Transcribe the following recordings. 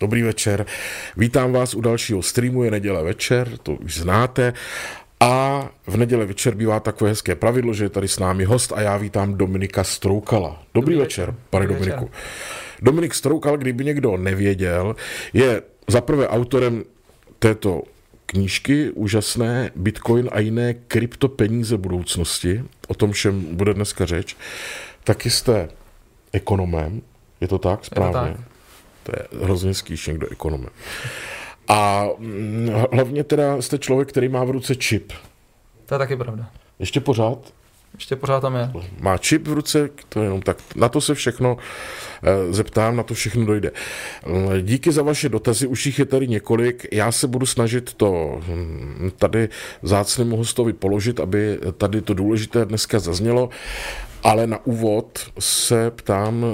Dobrý večer. Vítám vás u dalšího streamu, je neděle večer, to už znáte. A v neděle večer bývá takové hezké pravidlo, že je tady s námi host a já vítám Dominika Stroukala. Dobrý, Dobrý večer, večer, pane Dobrý Dominiku. Večer. Dominik Stroukal, kdyby někdo nevěděl, je zaprvé autorem této knížky úžasné Bitcoin a jiné kryptopeníze budoucnosti. O tom všem bude dneska řeč. Taky jste ekonomem, je to tak správně? Je to, tak. To je hrozně skýš někdo ekonomem. A mm, hlavně teda jste člověk, který má v ruce čip. To je taky pravda. Ještě pořád? Ještě pořád tam je. Má čip v ruce, to jenom tak. Na to se všechno eh, zeptám, na to všechno dojde. Eh, díky za vaše dotazy, už jich je tady několik. Já se budu snažit to hm, tady zácnému hostovi položit, aby tady to důležité dneska zaznělo. Ale na úvod se ptám,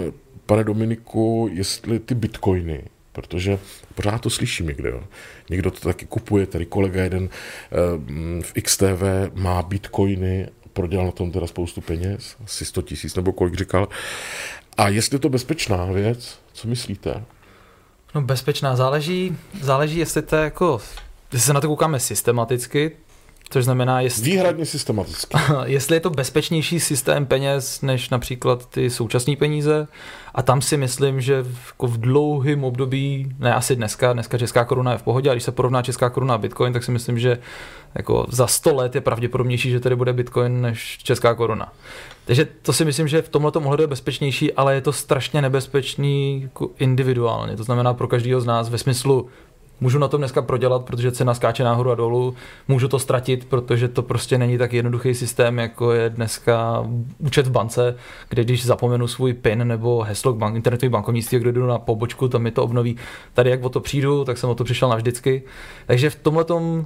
pane Dominiku, jestli ty bitcoiny, protože pořád to slyším někde. Jo. Někdo to taky kupuje, tady kolega jeden eh, v XTV má bitcoiny, prodělal na tom teda spoustu peněz, asi 100 tisíc nebo kolik říkal. A jestli je to bezpečná věc, co myslíte? No bezpečná, záleží, záleží jestli to jako, jestli se na to koukáme systematicky, Což znamená, jestli... Výhradně systematicky. Jestli je to bezpečnější systém peněz než například ty současné peníze. A tam si myslím, že v, jako v dlouhém období, ne asi dneska, dneska česká koruna je v pohodě, a když se porovná česká koruna a bitcoin, tak si myslím, že jako za 100 let je pravděpodobnější, že tady bude bitcoin než česká koruna. Takže to si myslím, že v tomhle ohledu je bezpečnější, ale je to strašně nebezpečný jako individuálně. To znamená pro každého z nás ve smyslu můžu na tom dneska prodělat, protože cena skáče nahoru a dolů, můžu to ztratit, protože to prostě není tak jednoduchý systém, jako je dneska účet v bance, kde když zapomenu svůj PIN nebo heslo k bank, internetový bankovnictví, kde jdu na pobočku, tam mi to obnoví. Tady jak o to přijdu, tak jsem o to přišel navždycky. Takže v tomhle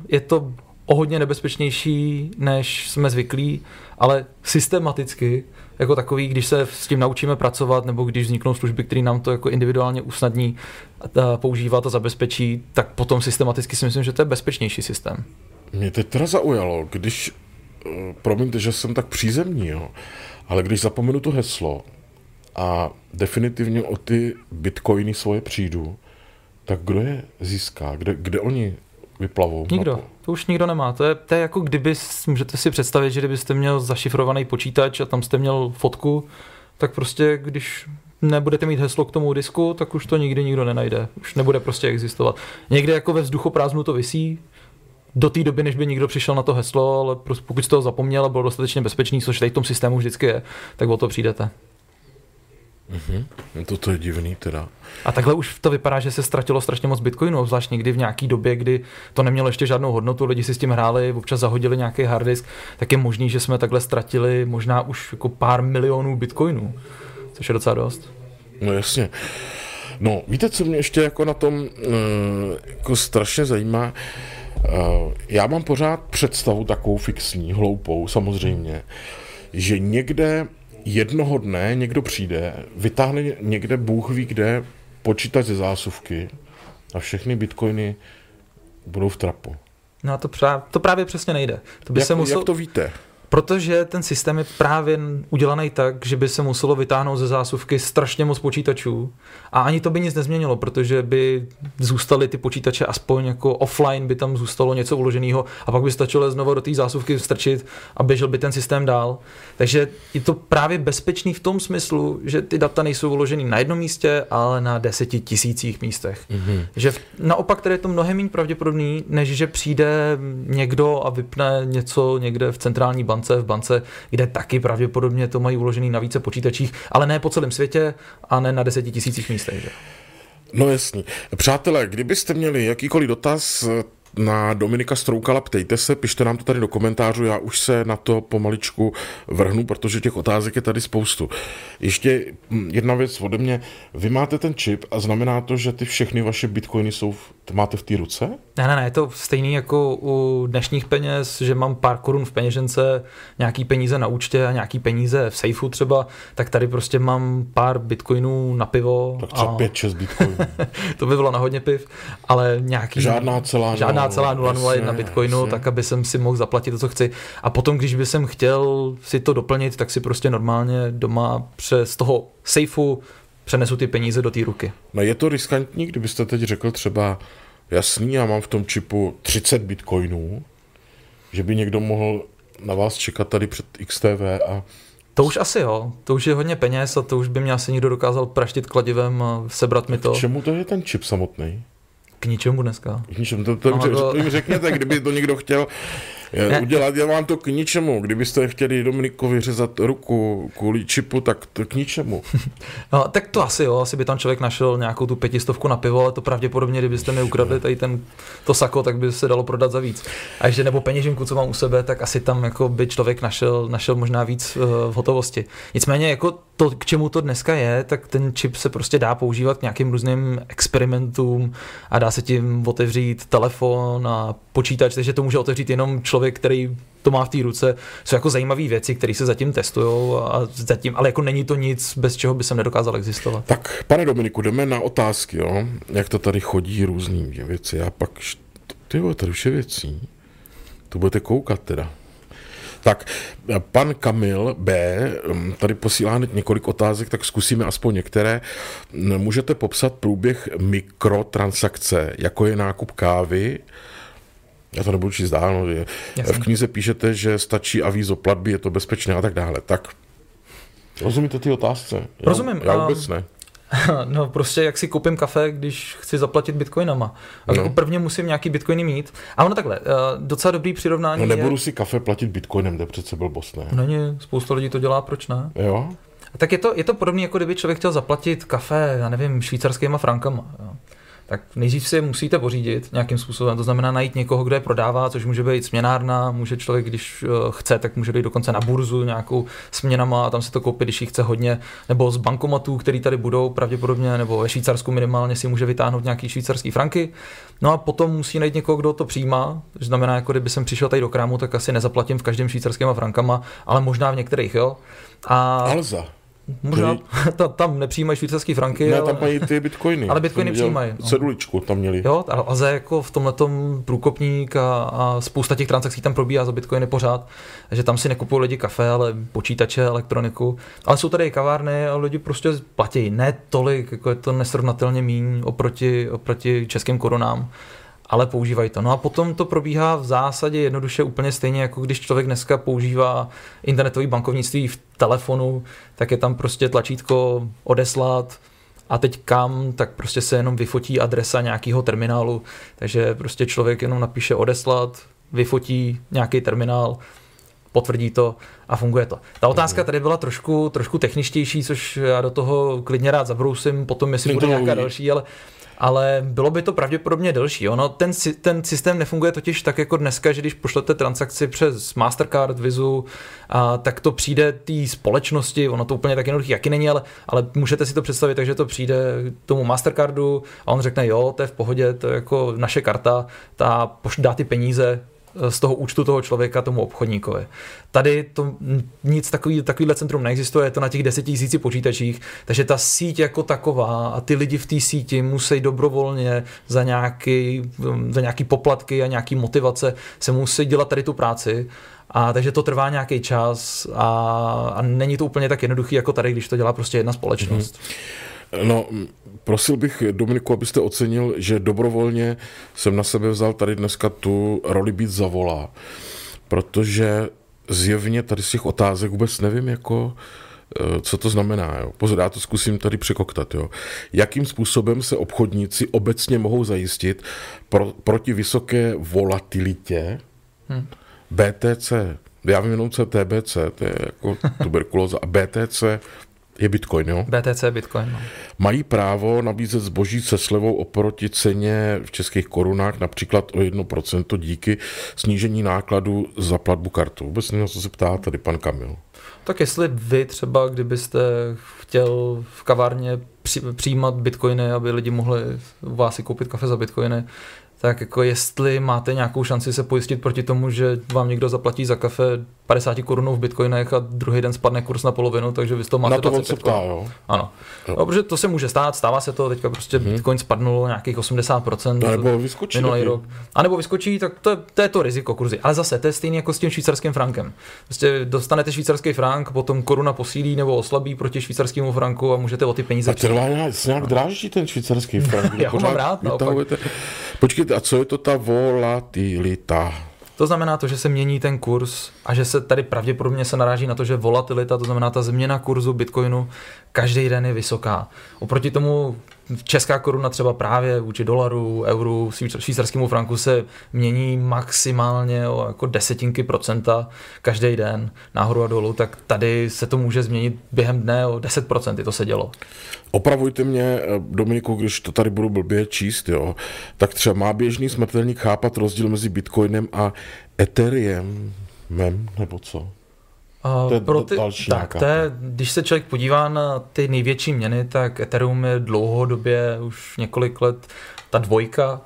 je to o hodně nebezpečnější, než jsme zvyklí, ale systematicky jako takový, když se s tím naučíme pracovat, nebo když vzniknou služby, které nám to jako individuálně usnadní a používat a zabezpečí, tak potom systematicky si myslím, že to je bezpečnější systém. Mě teď teda zaujalo, když, eh, promiňte, že jsem tak přízemní, jo, ale když zapomenu to heslo a definitivně o ty bitcoiny svoje přijdu, tak kdo je získá? Kde, kde oni vyplavou? Nikdo. To už nikdo nemá. To je, to je jako kdyby, můžete si představit, že kdybyste měl zašifrovaný počítač a tam jste měl fotku, tak prostě když nebudete mít heslo k tomu disku, tak už to nikdy nikdo nenajde. Už nebude prostě existovat. Někde jako ve vzduchoprázdnu to visí, do té doby, než by někdo přišel na to heslo, ale pokud jste to zapomněl a bylo dostatečně bezpečný, což tady v tom systému vždycky je, tak o to přijdete. Mm-hmm. Toto je divný teda. A takhle už to vypadá, že se ztratilo strašně moc bitcoinů, zvlášť někdy v nějaký době, kdy to nemělo ještě žádnou hodnotu, lidi si s tím hráli, občas zahodili nějaký hard disk, tak je možný, že jsme takhle ztratili možná už jako pár milionů bitcoinů, což je docela dost. No jasně. No, víte, co mě ještě jako na tom uh, jako strašně zajímá? Uh, já mám pořád představu takovou fixní, hloupou samozřejmě, že někde jednoho dne někdo přijde, vytáhne někde Bůh ví kde počítač ze zásuvky a všechny bitcoiny budou v trapu. No a to, právě, to právě přesně nejde. To by jak, se musel... jak to víte? Protože ten systém je právě udělaný tak, že by se muselo vytáhnout ze zásuvky strašně moc počítačů a ani to by nic nezměnilo, protože by zůstaly ty počítače aspoň jako offline, by tam zůstalo něco uloženého a pak by stačilo znovu do té zásuvky strčit a běžel by ten systém dál. Takže je to právě bezpečný v tom smyslu, že ty data nejsou uložený na jednom místě, ale na deseti tisících místech. Mm-hmm. Že naopak tady je to mnohem méně pravděpodobný, než že přijde někdo a vypne něco někde v centrální bance bance, v bance, kde taky pravděpodobně to mají uložený na více počítačích, ale ne po celém světě a ne na deseti tisících místech. Že? No jasný. Přátelé, kdybyste měli jakýkoliv dotaz, na Dominika Stroukala ptejte se, pište nám to tady do komentářů, já už se na to pomaličku vrhnu, protože těch otázek je tady spoustu. Ještě jedna věc ode mě, vy máte ten čip a znamená to, že ty všechny vaše bitcoiny jsou, v, máte v té ruce? Ne, ne, ne, je to stejný jako u dnešních peněz, že mám pár korun v peněžence, nějaký peníze na účtě a nějaký peníze v sejfu třeba, tak tady prostě mám pár bitcoinů na pivo. Tak třeba a... 5-6 bitcoinů. to by bylo na hodně piv, ale nějaký... Žádná celá žádná celá 001 bitcoinu, jasně. tak aby jsem si mohl zaplatit to, co chci. A potom, když by jsem chtěl si to doplnit, tak si prostě normálně doma přes toho sejfu přenesu ty peníze do té ruky. No je to riskantní, kdybyste teď řekl třeba, jasný, já mám v tom čipu 30 bitcoinů, že by někdo mohl na vás čekat tady před XTV a to už asi jo, to už je hodně peněz a to už by mě asi někdo dokázal praštit kladivem a sebrat mi to. K čemu to je ten čip samotný? K ničemu dneska. K ničemu, to, to, to, to jim řekněte, kdyby to někdo chtěl. Udělat, já vám to k ničemu. Kdybyste chtěli Dominikovi řezat ruku kvůli čipu, tak to k ničemu. No, tak to asi jo, asi by tam člověk našel nějakou tu pětistovku na pivo, ale to pravděpodobně, kdybyste mi ukradli tady ten, to sako, tak by se dalo prodat za víc. A že nebo peněženku, co mám u sebe, tak asi tam jako by člověk našel, našel možná víc uh, v hotovosti. Nicméně jako to, k čemu to dneska je, tak ten čip se prostě dá používat k nějakým různým experimentům a dá se tím otevřít telefon a počítač, takže to může otevřít jenom člověk, který to má v té ruce. Jsou jako zajímavé věci, které se zatím testují, a zatím, ale jako není to nic, bez čeho by jsem nedokázal existovat. Tak, pane Dominiku, jdeme na otázky, jo? jak to tady chodí různý věci. Já pak, ty tady už je věcí. To budete koukat teda. Tak, pan Kamil B. Um, tady posílá hned několik otázek, tak zkusíme aspoň některé. Můžete popsat průběh mikrotransakce, jako je nákup kávy, já to nebudu číst dál, no, v knize píšete, že stačí avízo platby, je to bezpečné a tak dále. Tak rozumíte ty otázce? Rozumím. Já, já vůbec ne. No prostě jak si koupím kafe, když chci zaplatit bitcoinama. A no. jako prvně musím nějaký bitcoiny mít. A ono takhle, eh, docela dobrý přirovnání No nebudu je... si kafe platit bitcoinem, kde přece byl ne? Není, spousta lidí to dělá, proč ne? Jo. Tak je to, je to podobné, jako kdyby člověk chtěl zaplatit kafe, já nevím, švýcarskýma frankama. Jo tak nejdřív si je musíte pořídit nějakým způsobem. To znamená najít někoho, kdo je prodává, což může být směnárna, může člověk, když eh, chce, tak může jít dokonce na burzu nějakou směnama a tam si to koupit, když jí chce hodně, nebo z bankomatů, který tady budou pravděpodobně, nebo ve Švýcarsku minimálně si může vytáhnout nějaký švýcarský franky. No a potom musí najít někoho, kdo to přijímá. To znamená, jako kdyby jsem přišel tady do krámu, tak asi nezaplatím v každém švýcarském frankama, ale možná v některých, jo. A... Alza. Možná ta, tam nepřijímají švýcarský franky. Ne, ale... tam mají ty bitcoiny. ale bitcoiny přijímají. No. Ceduličku tam měli. Jo, a za jako v tomhle průkopník a, a, spousta těch transakcí tam probíhá za bitcoiny pořád. Takže tam si nekupují lidi kafe, ale počítače, elektroniku. Ale jsou tady i kavárny a lidi prostě platí. Ne tolik, jako je to nesrovnatelně míň oproti, oproti českým korunám ale používají to. No a potom to probíhá v zásadě jednoduše úplně stejně, jako když člověk dneska používá internetové bankovnictví v telefonu, tak je tam prostě tlačítko odeslat, a teď kam, tak prostě se jenom vyfotí adresa nějakého terminálu, takže prostě člověk jenom napíše odeslat, vyfotí nějaký terminál, potvrdí to a funguje to. Ta otázka tady byla trošku, trošku techničtější, což já do toho klidně rád zabrousím, potom jestli bude nějaká další, ale ale bylo by to pravděpodobně delší. Ono, ten, ten systém nefunguje totiž tak jako dneska, že když pošlete transakci přes Mastercard, Vizu, a, tak to přijde té společnosti, ono to úplně tak jednoduchý jaký není, ale, ale můžete si to představit, takže to přijde tomu Mastercardu a on řekne, jo, to je v pohodě, to je jako naše karta, ta dá ty peníze z toho účtu toho člověka tomu obchodníkovi. Tady to nic takový, takovýhle centrum neexistuje, je to na těch deseti tisíci počítačích, takže ta síť jako taková a ty lidi v té síti musí dobrovolně za nějaký, za nějaký poplatky a nějaký motivace se musí dělat tady tu práci a takže to trvá nějaký čas a, a není to úplně tak jednoduchý jako tady, když to dělá prostě jedna společnost. Mm-hmm. No, prosil bych Dominiku, abyste ocenil, že dobrovolně jsem na sebe vzal tady dneska tu roli být zavolá, protože zjevně tady z těch otázek vůbec nevím, jako eh, co to znamená. Jo. Pozor, já to zkusím tady překoktat. Jo. Jakým způsobem se obchodníci obecně mohou zajistit pro, proti vysoké volatilitě hmm. BTC, já vím jenom, co je TBC, to je jako tuberkulóza, a BTC je Bitcoin, jo? BTC Bitcoin, no. Mají právo nabízet zboží se slevou oproti ceně v českých korunách, například o 1% díky snížení nákladu za platbu kartu. Vůbec nevím, co se ptá tady pan Kamil. Tak jestli vy třeba, kdybyste chtěl v kavárně přijímat bitcoiny, aby lidi mohli u vás si koupit kafe za bitcoiny, tak jako jestli máte nějakou šanci se pojistit proti tomu, že vám někdo zaplatí za kafe 50 korunů v bitcoinech a druhý den spadne kurz na polovinu, takže vy z toho máte Na to on 25 se ptá, jo. Ano. Jo. No, protože to se může stát, stává se to, teďka prostě hmm. bitcoin spadnul nějakých 80%. No, nebo vyskočí minulý rok. A nebo vyskočí, tak to je, to je to riziko kurzy. Ale zase, to je stejné jako s tím švýcarským frankem. Prostě dostanete švýcarský frank, potom koruna posílí nebo oslabí proti švýcarskému franku a můžete o ty peníze A ten vám nějak, nějak dráží ten švýcarský frank. Já ho mám rád, naopak. Počkejte, a co je to ta volatilita? To znamená to, že se mění ten kurz a že se tady pravděpodobně se naráží na to, že volatilita, to znamená ta změna kurzu Bitcoinu, každý den je vysoká. Oproti tomu česká koruna třeba právě vůči dolaru, euru, švýcar- švýcarskému franku se mění maximálně o jako desetinky procenta každý den nahoru a dolů, tak tady se to může změnit během dne o 10%, i to se dělo. Opravujte mě, eh, Dominiku, když to tady budu blbě číst, jo, tak třeba má běžný smrtelník chápat rozdíl mezi Bitcoinem a Ethereum, mem, nebo co? A To je pro ty, další tak, nějaká to je, když se člověk podívá na ty největší měny, tak Ethereum je dlouhodobě už několik let ta dvojka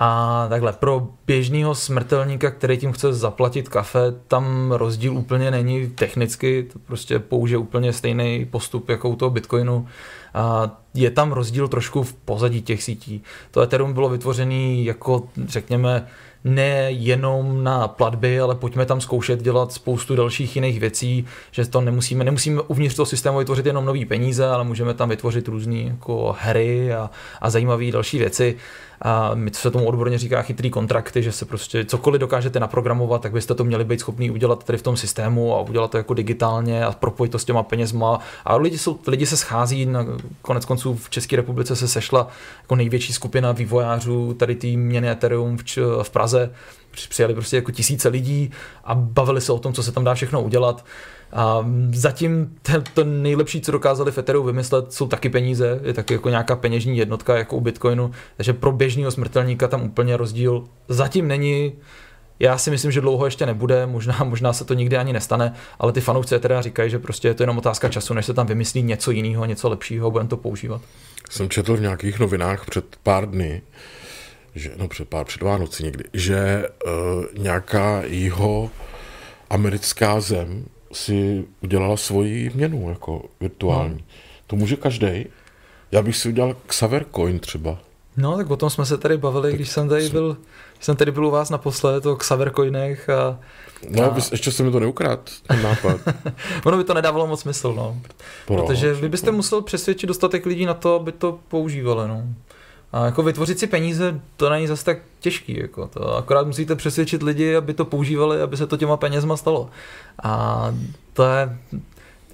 a takhle pro běžného smrtelníka, který tím chce zaplatit kafe, tam rozdíl úplně není technicky, to prostě použije úplně stejný postup jako u toho Bitcoinu. A je tam rozdíl trošku v pozadí těch sítí. To Ethereum bylo vytvořené jako, řekněme, nejenom na platby, ale pojďme tam zkoušet dělat spoustu dalších jiných věcí, že to nemusíme, nemusíme uvnitř toho systému vytvořit jenom nové peníze, ale můžeme tam vytvořit různé jako hry a, a zajímavé další věci. A my se tomu odborně říká chytrý kontrakty, že se prostě cokoliv dokážete naprogramovat, tak byste to měli být schopni udělat tady v tom systému a udělat to jako digitálně a propojit to s těma penězma. A lidi, jsou, lidi se schází, na, konec konců v České republice se sešla jako největší skupina vývojářů tady té měny Ethereum v, v Praze. Přijeli prostě jako tisíce lidí a bavili se o tom, co se tam dá všechno udělat. A zatím to, nejlepší, co dokázali v Ethereum vymyslet, jsou taky peníze, je taky jako nějaká peněžní jednotka, jako u Bitcoinu, takže pro běžného smrtelníka tam úplně rozdíl zatím není. Já si myslím, že dlouho ještě nebude, možná, možná se to nikdy ani nestane, ale ty fanoušci teda říkají, že prostě je to jenom otázka času, než se tam vymyslí něco jiného, něco lepšího budeme to používat. Jsem četl v nějakých novinách před pár dny, že, no před pár, před Vánoci někdy, že uh, nějaká jeho americká zem si udělala svoji měnu jako virtuální. No. To může každý. Já bych si udělal Xaver Coin třeba. No, tak o tom jsme se tady bavili, když jsem tady byl, když jsem tady byl u vás naposled o Xavercoinech a No, A- a... ještě se mi to neukrát, ten nápad. ono by to nedávalo moc smysl, no. Proč? Protože vy byste musel přesvědčit dostatek lidí na to, aby to používali, no. A jako vytvořit si peníze, to není zase tak těžký, jako to akorát musíte přesvědčit lidi, aby to používali, aby se to těma penězma stalo. A to je,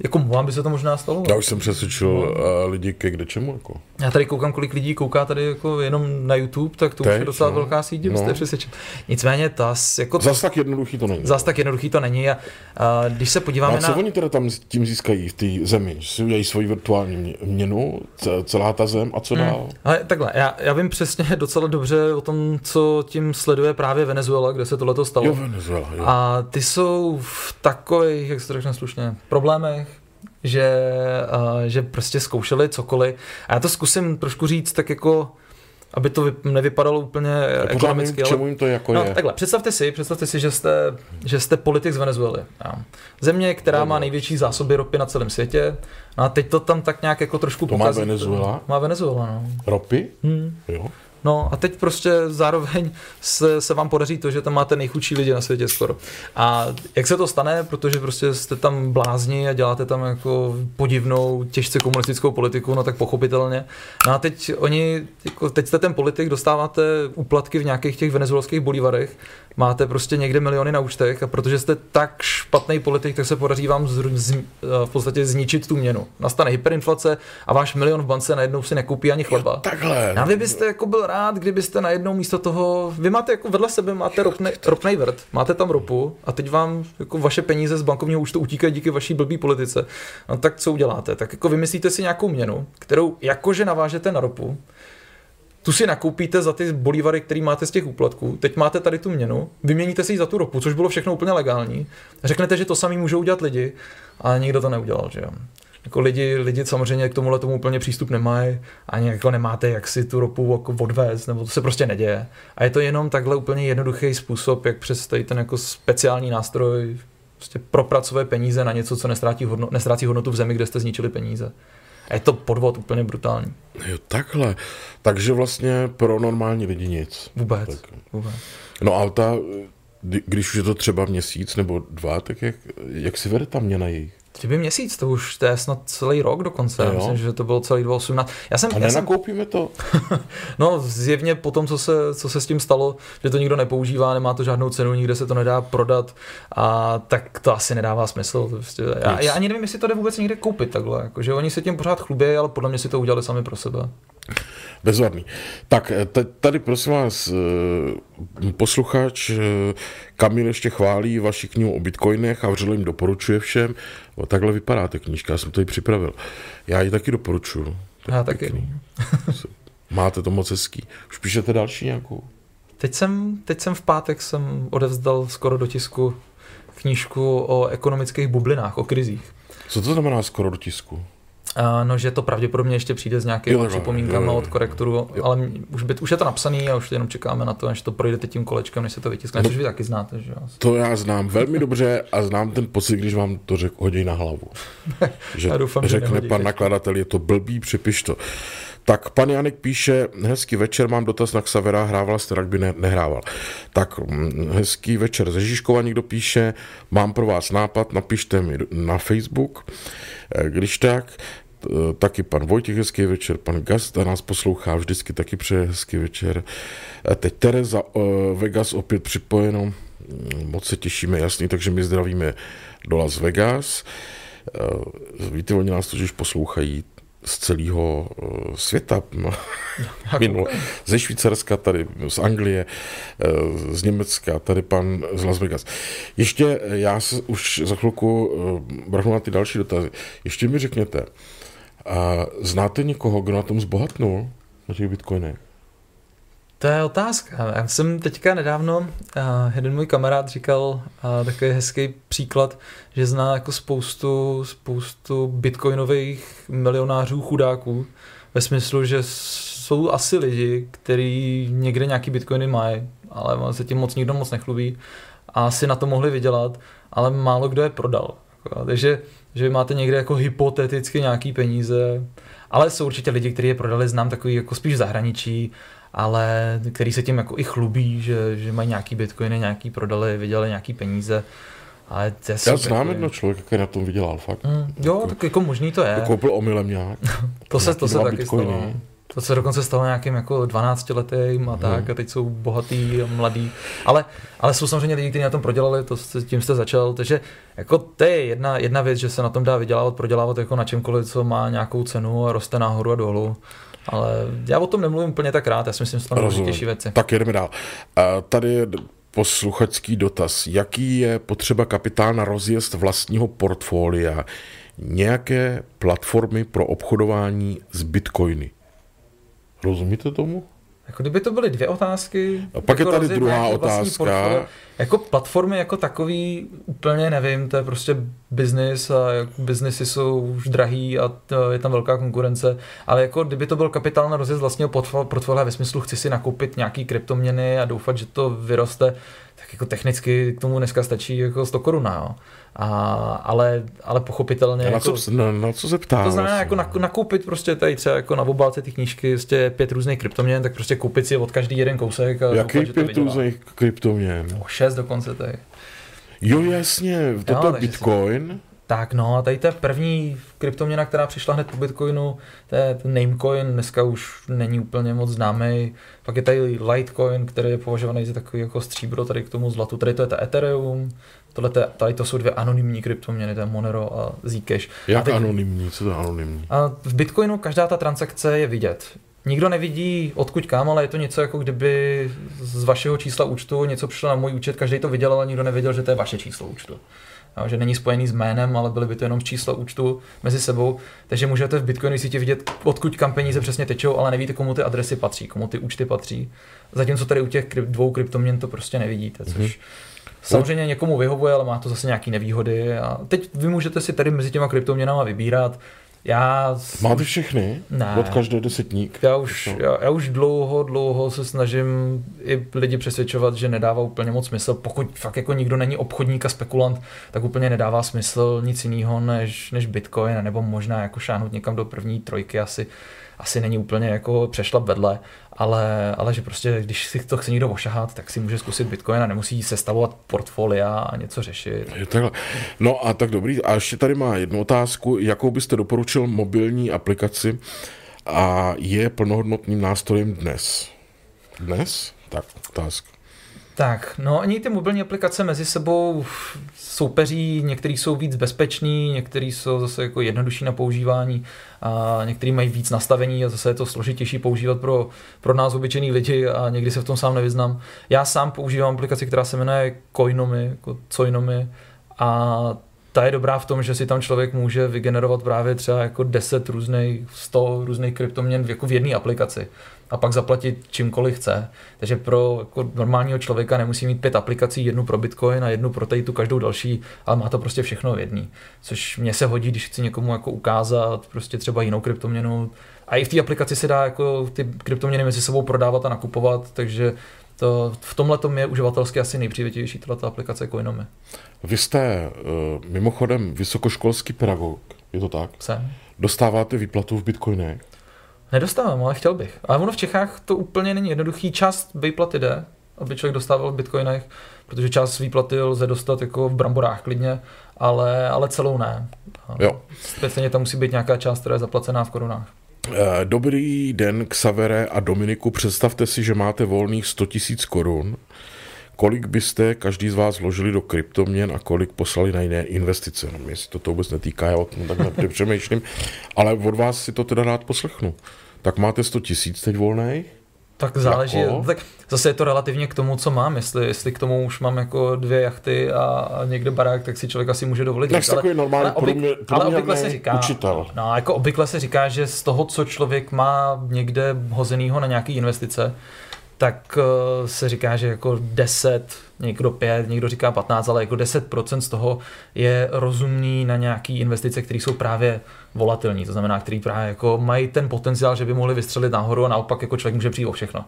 jako vám by se to možná stalo. Já už jsem přesvědčil No. uh, lidi ke kde čemu. Jako. Já tady koukám, kolik lidí kouká tady jako jenom na YouTube, tak to už Teď, je docela no. velká síť, No. přesvědčit. Nicméně ta, jako Zas tak jednoduchý to není. zas tak jednoduchý to není a, a když se podíváme A co na... oni teda tam tím získají v té zemi? Že si udělají svoji virtuální mě- měnu, ce- celá ta zem a co dál? Ale takhle, já, já vím přesně docela dobře o tom, co tím sleduje právě Venezuela, kde se tohleto stalo. Jo, Venezuela, jo. A ty jsou v takových, jak se to řekne slušně, problémech, že, uh, že prostě zkoušeli cokoliv. A já to zkusím trošku říct tak jako, aby to vyp- nevypadalo úplně A ekonomicky. k čemu jim to jako No, je. takhle, představte si, představte si, že jste, že jste politik z Venezuely. Země, která má Dobře. největší zásoby ropy na celém světě. No a teď to tam tak nějak jako trošku To má pokazí. Venezuela? Má Venezuela, no. Ropy? Hmm. Jo. No a teď prostě zároveň se, se vám podaří to, že tam máte nejchudší lidi na světě skoro. A jak se to stane, protože prostě jste tam blázni a děláte tam jako podivnou, těžce komunistickou politiku, no tak pochopitelně. No a teď oni, jako teď jste ten politik, dostáváte úplatky v nějakých těch venezuelských bolívarech, máte prostě někde miliony na účtech a protože jste tak špatný politik, tak se podaří vám zr- z, v podstatě zničit tu měnu. Nastane hyperinflace a váš milion v bance najednou si nekoupí ani chleba. Takhle. A vy byste jako byl rád, kdybyste najednou místo toho, vy máte jako vedle sebe máte ropnej, ropnej vrt, máte tam ropu a teď vám jako vaše peníze z bankovního účtu utíkají díky vaší blbý politice. No tak co uděláte? Tak jako vymyslíte si nějakou měnu, kterou jakože navážete na ropu, tu si nakoupíte za ty bolívary, který máte z těch úplatků. Teď máte tady tu měnu, vyměníte si ji za tu ropu, což bylo všechno úplně legální. Řeknete, že to samý můžou udělat lidi, ale nikdo to neudělal, že jo. Jako lidi, lidi samozřejmě k tomuhle tomu úplně přístup nemají, ani jako nemáte jak si tu ropu jako odvést, nebo to se prostě neděje. A je to jenom takhle úplně jednoduchý způsob, jak přes tady ten jako speciální nástroj prostě propracovat peníze na něco, co nestrácí, hodno, nestrácí hodnotu v zemi, kde jste zničili peníze. A je to podvod úplně brutální. Jo, takhle. Takže vlastně pro normální lidi nic. Vůbec. Tak. Vůbec. No a ta, když už je to třeba měsíc nebo dva, tak jak, jak si vede ta měna jejich? Kdyby měsíc, to už to je snad celý rok dokonce. No Myslím, že to bylo celý 2018. Já jsem, a já nenakoupíme jsem... to? no zjevně po tom, co se, co se s tím stalo, že to nikdo nepoužívá, nemá to žádnou cenu, nikde se to nedá prodat, a tak to asi nedává smysl. Prostě, já, já, ani nevím, jestli to jde vůbec někde koupit takhle. Jako, že oni se tím pořád chlubí, ale podle mě si to udělali sami pro sebe. Bezvadný. Tak tady prosím vás eh, posluchač eh, Kamil ještě chválí vaši knihu o bitcoinech a vřele jim doporučuje všem. O, takhle vypadá ta knížka, já jsem to i připravil. Já ji taky doporučuju. Já taky. Máte to moc hezký. Už píšete další nějakou? Teď jsem, teď jsem v pátek jsem odevzdal skoro do tisku knížku o ekonomických bublinách, o krizích. Co to znamená skoro do tisku? No, že to pravděpodobně ještě přijde s nějakými připomínkami od korektoru, jo. ale už, by, už je to napsaný a už jenom čekáme na to, až to projde tím kolečkem, než se to vytiskne, no, což vy taky znáte. Že? To já znám velmi dobře a znám ten pocit, když vám to řek, hodí na hlavu. že já doufám, řekne že pan nakladatel, je to blbý, připiš to. Tak pan Janek píše, hezký večer, mám dotaz na Xavera, hrával jste rugby, ne, nehrával. Tak mm, hezký večer ze Žižkova někdo píše, mám pro vás nápad, napište mi na Facebook. Eh, když tak, taky pan Vojtěch hezký večer, pan Gasta nás poslouchá vždycky taky přeje hezký večer. Eh, teď Tereza eh, Vegas opět připojeno, mm, moc se těšíme, jasný, takže my zdravíme do Las Vegas. Víte, oni nás totiž poslouchají z celého světa. Minul. Ze Švýcarska, tady z Anglie, z Německa, tady pan z Las Vegas. Ještě já se už za chvilku vrhnu na ty další dotazy. Ještě mi řekněte, a znáte někoho, kdo na tom zbohatnul, na těch bitcoinech? To je otázka. Já jsem teďka nedávno, uh, jeden můj kamarád říkal uh, takový hezký příklad, že zná jako spoustu, spoustu bitcoinových milionářů chudáků, ve smyslu, že jsou asi lidi, kteří někde nějaký bitcoiny mají, ale se tím moc nikdo moc nechlubí a si na to mohli vydělat, ale málo kdo je prodal. Takže že máte někde jako hypoteticky nějaký peníze, ale jsou určitě lidi, kteří je prodali, znám takový jako spíš v zahraničí, ale který se tím jako i chlubí, že, že mají nějaký bitcoiny, nějaký prodali, vydělali nějaký peníze. Ale to je Já znám jedno člověka, který na tom vydělal, fakt. Mm, jo, jako, tak jako možný to je. Koupil omylem nějak. to se, to se taky bitcoiny. stalo. To se dokonce stalo nějakým jako 12 letým a tak, hmm. a teď jsou bohatý a mladý. Ale, ale jsou samozřejmě lidi, kteří na tom prodělali, to tím jste začal, takže jako to je jedna, jedna věc, že se na tom dá vydělávat, prodělávat jako na čemkoliv, co má nějakou cenu a roste nahoru a dolů. Ale já o tom nemluvím úplně tak rád, já si myslím, že to těžší věci. Tak jdeme dál. Uh, tady je posluchačský dotaz. Jaký je potřeba kapitál na rozjezd vlastního portfolia nějaké platformy pro obchodování s bitcoiny? Rozumíte tomu? Jako kdyby to byly dvě otázky. A pak jako je tady druhá otázka. Jako platformy jako takový úplně nevím, to je prostě biznis a biznisy jsou už drahý a je tam velká konkurence, ale jako kdyby to byl kapitál na rozjezd vlastního portfolia ve smyslu chci si nakoupit nějaký kryptoměny a doufat, že to vyroste, tak jako technicky k tomu dneska stačí jako 100 korun, jo. A, ale, ale pochopitelně... Na, jako, co, na, na co se ptá? To znamená vlastně. jako nakoupit prostě tady třeba jako na obálce ty knížky prostě pět různých kryptoměn, tak prostě koupit si od každý jeden kousek. A Jaký doufat, pět různých kryptoměn? O šest dokonce tady. Jo, jasně, toto je Bitcoin. Si... Tak no, a tady ta první kryptoměna, která přišla hned po Bitcoinu, to je ten Namecoin, dneska už není úplně moc známý. Pak je tady Litecoin, který je považovaný za takový jako stříbro tady k tomu zlatu. Tady to je ta Ethereum, Tohle tady to jsou dvě anonymní kryptoměny, to je Monero a Zcash. Jak a teď, anonymní? Co to je anonymní? A v Bitcoinu každá ta transakce je vidět. Nikdo nevidí odkud kam, ale je to něco jako kdyby z vašeho čísla účtu něco přišlo na můj účet, každý to viděl, ale nikdo nevěděl, že to je vaše číslo účtu. Jo, že není spojený s jménem, ale byly by to jenom čísla účtu mezi sebou. Takže můžete v Bitcoinu si vidět, odkud kam peníze přesně tečou, ale nevíte, komu ty adresy patří, komu ty účty patří. Zatímco tady u těch dvou kryptoměn to prostě nevidíte, což mm-hmm Samozřejmě někomu vyhovuje, ale má to zase nějaké nevýhody. A teď vy můžete si tady mezi těma kryptoměnama vybírat. Já... Máte všechny? Ne. Od každé desetník? Já už, já, já už dlouho, dlouho se snažím i lidi přesvědčovat, že nedává úplně moc smysl. Pokud fakt jako nikdo není obchodník a spekulant, tak úplně nedává smysl nic jiného než, než Bitcoin, nebo možná jako šáhnout někam do první trojky asi asi není úplně jako přešlap vedle, ale, ale že prostě, když si to chce někdo ošahat, tak si může zkusit Bitcoin a nemusí sestavovat portfolia a něco řešit. Je takhle. No a tak dobrý. A ještě tady má jednu otázku. Jakou byste doporučil mobilní aplikaci a je plnohodnotným nástrojem dnes? Dnes? Tak, otázka. Tak, no oni ty mobilní aplikace mezi sebou soupeří, některý jsou víc bezpečný, některý jsou zase jako jednodušší na používání a některý mají víc nastavení a zase je to složitější používat pro, pro nás obyčejný lidi a někdy se v tom sám nevyznám. Já sám používám aplikaci, která se jmenuje Coinomy, jako Coinomy a ta je dobrá v tom, že si tam člověk může vygenerovat právě třeba jako 10 různých, 100 různých kryptoměn jako v jedné aplikaci a pak zaplatit čímkoliv chce. Takže pro jako normálního člověka nemusí mít pět aplikací, jednu pro Bitcoin a jednu pro tady tu každou další, ale má to prostě všechno v jedný. Což mě se hodí, když chci někomu jako ukázat prostě třeba jinou kryptoměnu. A i v té aplikaci se dá jako ty kryptoměny mezi sebou prodávat a nakupovat, takže to, v tomhle tom je uživatelsky asi nejpřívětivější tato aplikace Coinomy. Vy jste uh, mimochodem vysokoškolský pedagog, je to tak? Jsem. Dostáváte výplatu v bitcoinech? Nedostávám, ale chtěl bych. Ale ono v Čechách to úplně není jednoduchý. Část výplaty jde, aby člověk dostával v bitcoinech, protože část výplaty lze dostat jako v bramborách klidně, ale, ale celou ne. Jo. Speciálně tam musí být nějaká část, která je zaplacená v korunách. Eh, dobrý den, Xavere a Dominiku. Představte si, že máte volných 100 000 korun. Kolik byste každý z vás vložili do kryptoměn a kolik poslali na jiné investice? No, mě si to, to vůbec netýká, já o tom tak nepřemýšlím, ale od vás si to teda rád poslechnu. Tak máte 100 tisíc teď volných? Tak záleží, jako? tak zase je to relativně k tomu, co mám, jestli, jestli k tomu už mám jako dvě jachty a, někde barák, tak si člověk asi může dovolit. Tak takový normální ale, obvyk, ale obvykle se říká, učitel. No, jako obvykle se říká, že z toho, co člověk má někde hozenýho na nějaký investice, tak uh, se říká, že jako 10, někdo 5, někdo říká 15, ale jako 10% z toho je rozumný na nějaký investice, které jsou právě volatilní, to znamená, který právě jako mají ten potenciál, že by mohli vystřelit nahoru a naopak jako člověk může přijít o všechno.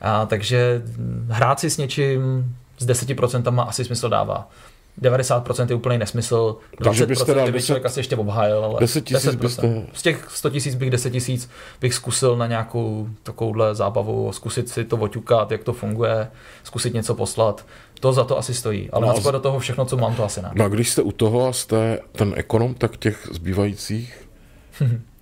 A, takže hrát si s něčím s 10% má asi smysl dává. 90% je úplný nesmysl, 20% byste dal 10, člověk asi ještě obhájil, ale 10 tisíc byste... Z těch 100 tisíc bych 10 tisíc bych zkusil na nějakou takovouhle zábavu, zkusit si to oťukat, jak to funguje, zkusit něco poslat. To za to asi stojí, ale no, do toho všechno, co mám, to asi ne. No a když jste u toho a jste ten ekonom, tak těch zbývajících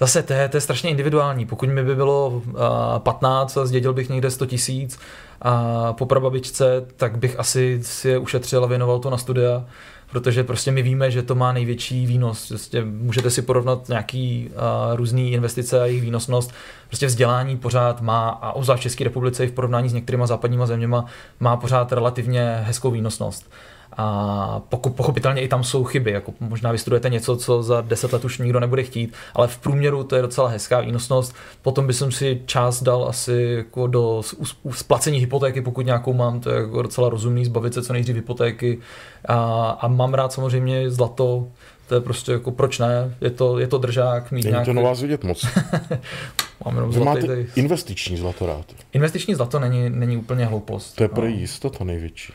Zase to je, to je strašně individuální. Pokud mi by bylo uh, 15 a zdědil bych někde 100 tisíc a po prababičce, tak bych asi si je ušetřil a věnoval to na studia, protože prostě my víme, že to má největší výnos. Prostě můžete si porovnat nějaký uh, různý investice a jejich výnosnost. Prostě vzdělání pořád má, a obzvlášť v České republice i v porovnání s některými západníma zeměma, má pořád relativně hezkou výnosnost. A pochopitelně i tam jsou chyby, jako možná vystudujete něco, co za deset let už nikdo nebude chtít, ale v průměru to je docela hezká výnosnost. Potom bych si čas dal asi jako do splacení hypotéky, pokud nějakou mám, to je jako docela rozumný, zbavit se co nejdřív hypotéky. A, a mám rád samozřejmě zlato, to je prostě jako proč ne, je to, je to držák. Mít nějaký... to na vás vidět moc. Mám jenom Vy máte tady. investiční zlato rád. Investiční zlato není, není úplně hloupost. To je pro no. jistota největší.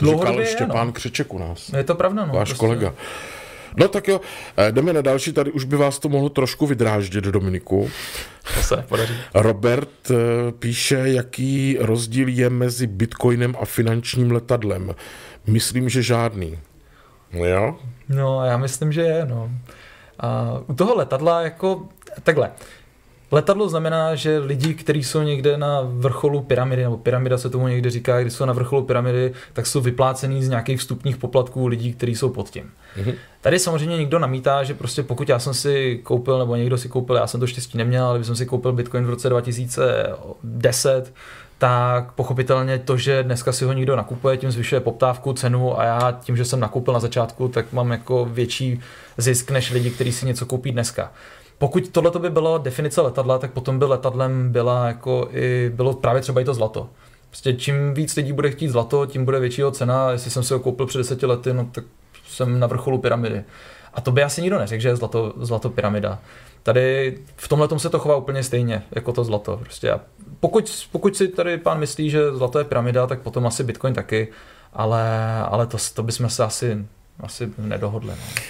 To říkal Štěpán no. Křeček u nás. Je to pravda, no. Váš prostě. kolega. No tak jo, eh, jdeme na další, tady už by vás to mohlo trošku vydráždět, Dominiku. To se podaří. Robert eh, píše, jaký rozdíl je mezi bitcoinem a finančním letadlem. Myslím, že žádný. No jo? No, já myslím, že je, no. A u toho letadla jako, takhle, Letadlo znamená, že lidi, kteří jsou někde na vrcholu pyramidy, nebo pyramida se tomu někde říká, když jsou na vrcholu pyramidy, tak jsou vyplácený z nějakých vstupních poplatků lidí, kteří jsou pod tím. Mm-hmm. Tady samozřejmě někdo namítá, že prostě pokud já jsem si koupil, nebo někdo si koupil, já jsem to štěstí neměl, ale když jsem si koupil Bitcoin v roce 2010, tak pochopitelně to, že dneska si ho někdo nakupuje, tím zvyšuje poptávku, cenu a já tím, že jsem nakoupil na začátku, tak mám jako větší zisk než lidi, kteří si něco koupí dneska. Pokud tohle by bylo definice letadla, tak potom by letadlem byla jako i, bylo právě třeba i to zlato. Prostě čím víc lidí bude chtít zlato, tím bude větší cena. Jestli jsem si ho koupil před deseti lety, no tak jsem na vrcholu pyramidy. A to by asi nikdo neřekl, že je zlato, zlato pyramida. Tady v tomhle se to chová úplně stejně, jako to zlato. Prostě. A pokud, pokud si tady pán myslí, že zlato je pyramida, tak potom asi Bitcoin taky, ale, ale to, to bychom se asi, asi nedohodli. No.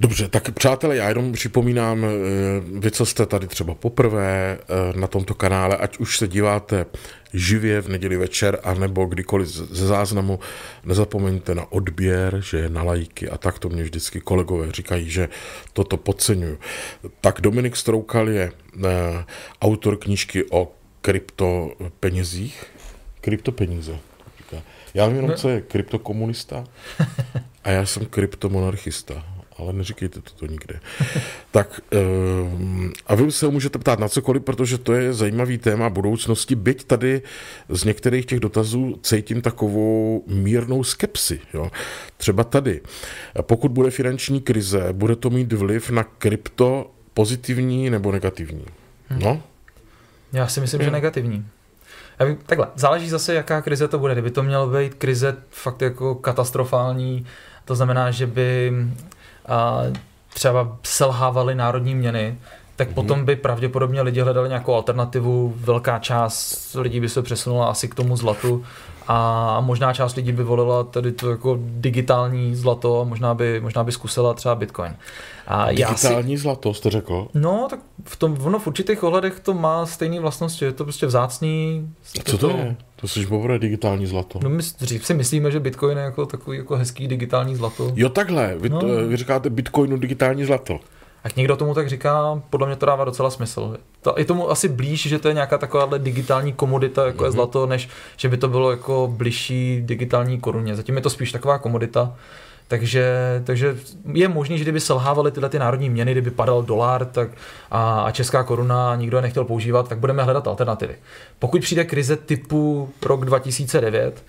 Dobře, tak přátelé, já jenom připomínám, eh, vy, co jste tady třeba poprvé eh, na tomto kanále, ať už se díváte živě v neděli večer, anebo kdykoliv ze záznamu, nezapomeňte na odběr, že na lajky a tak to mě vždycky kolegové říkají, že toto podceňuju. Tak Dominik Stroukal je eh, autor knížky o kryptopenězích. Kryptopeníze. Já vím jenom, co je kryptokomunista a já jsem kryptomonarchista ale neříkejte to nikde. tak ehm, a vy se můžete ptát na cokoliv, protože to je zajímavý téma budoucnosti, byť tady z některých těch dotazů cítím takovou mírnou skepsi. Jo. Třeba tady, pokud bude finanční krize, bude to mít vliv na krypto pozitivní nebo negativní? Hm. No? Já si myslím, že negativní. Takhle, záleží zase, jaká krize to bude. Kdyby to mělo být krize fakt jako katastrofální, to znamená, že by třeba selhávaly národní měny, tak mm-hmm. potom by pravděpodobně lidi hledali nějakou alternativu. Velká část lidí by se přesunula asi k tomu zlatu a možná část lidí by volila tedy to jako digitální zlato a možná by, možná by zkusila třeba Bitcoin. A digitální já si... zlato, jste řekl? No, tak v tom, ono v určitých ohledech to má stejné vlastnosti, je to prostě vzácný. A co to, to je? To jsi poprvé digitální zlato. No my dřív si myslíme, že Bitcoin je jako takový jako hezký digitální zlato. Jo takhle, vy, no. vy říkáte Bitcoinu digitální zlato. Jak někdo tomu tak říká, podle mě to dává docela smysl. To, je tomu asi blíž, že to je nějaká taková digitální komodita, jako mm-hmm. je mhm. zlato, než že by to bylo jako blížší digitální koruně. Zatím je to spíš taková komodita. Takže, takže je možné, že kdyby selhávaly tyhle ty národní měny, kdyby padal dolar tak a, a česká koruna nikdo je nechtěl používat, tak budeme hledat alternativy. Pokud přijde krize typu rok 2009,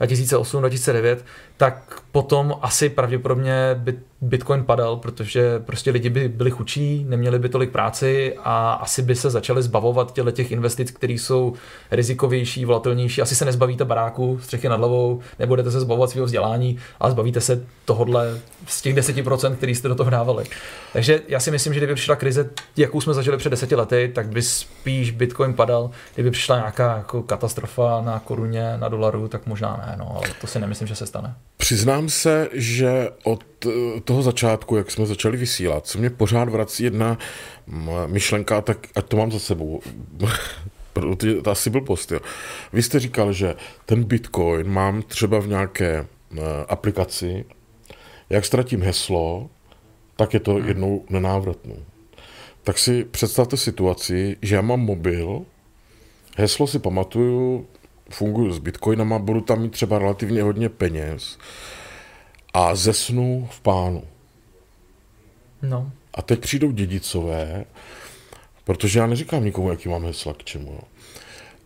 2008-2009, tak potom asi pravděpodobně by Bitcoin padal, protože prostě lidi by byli chučí, neměli by tolik práci a asi by se začali zbavovat těle těch investic, které jsou rizikovější, volatilnější. Asi se nezbavíte baráku, střechy nad hlavou, nebudete se zbavovat svého vzdělání, ale zbavíte se tohodle z těch 10%, který jste do toho dávali. Takže já si myslím, že kdyby přišla krize, jakou jsme zažili před deseti lety, tak by spíš Bitcoin padal. Kdyby přišla nějaká jako katastrofa na koruně, na dolaru, tak možná ne, no, ale to si nemyslím, že se stane. Přiznám se, že od eh, toho začátku, jak jsme začali vysílat, se mě pořád vrací jedna myšlenka, tak ať to mám za sebou. to asi byl post, jo. Vy jste říkal, že ten Bitcoin mám třeba v nějaké eh, aplikaci, jak ztratím heslo, tak je to hmm. jednou nenávratnou. Tak si představte situaci, že já mám mobil, heslo si pamatuju, funguju s bitcoinama, budu tam mít třeba relativně hodně peněz a zesnu v pánu. No. A teď přijdou dědicové, protože já neříkám nikomu, jaký mám hesla k čemu. Jo.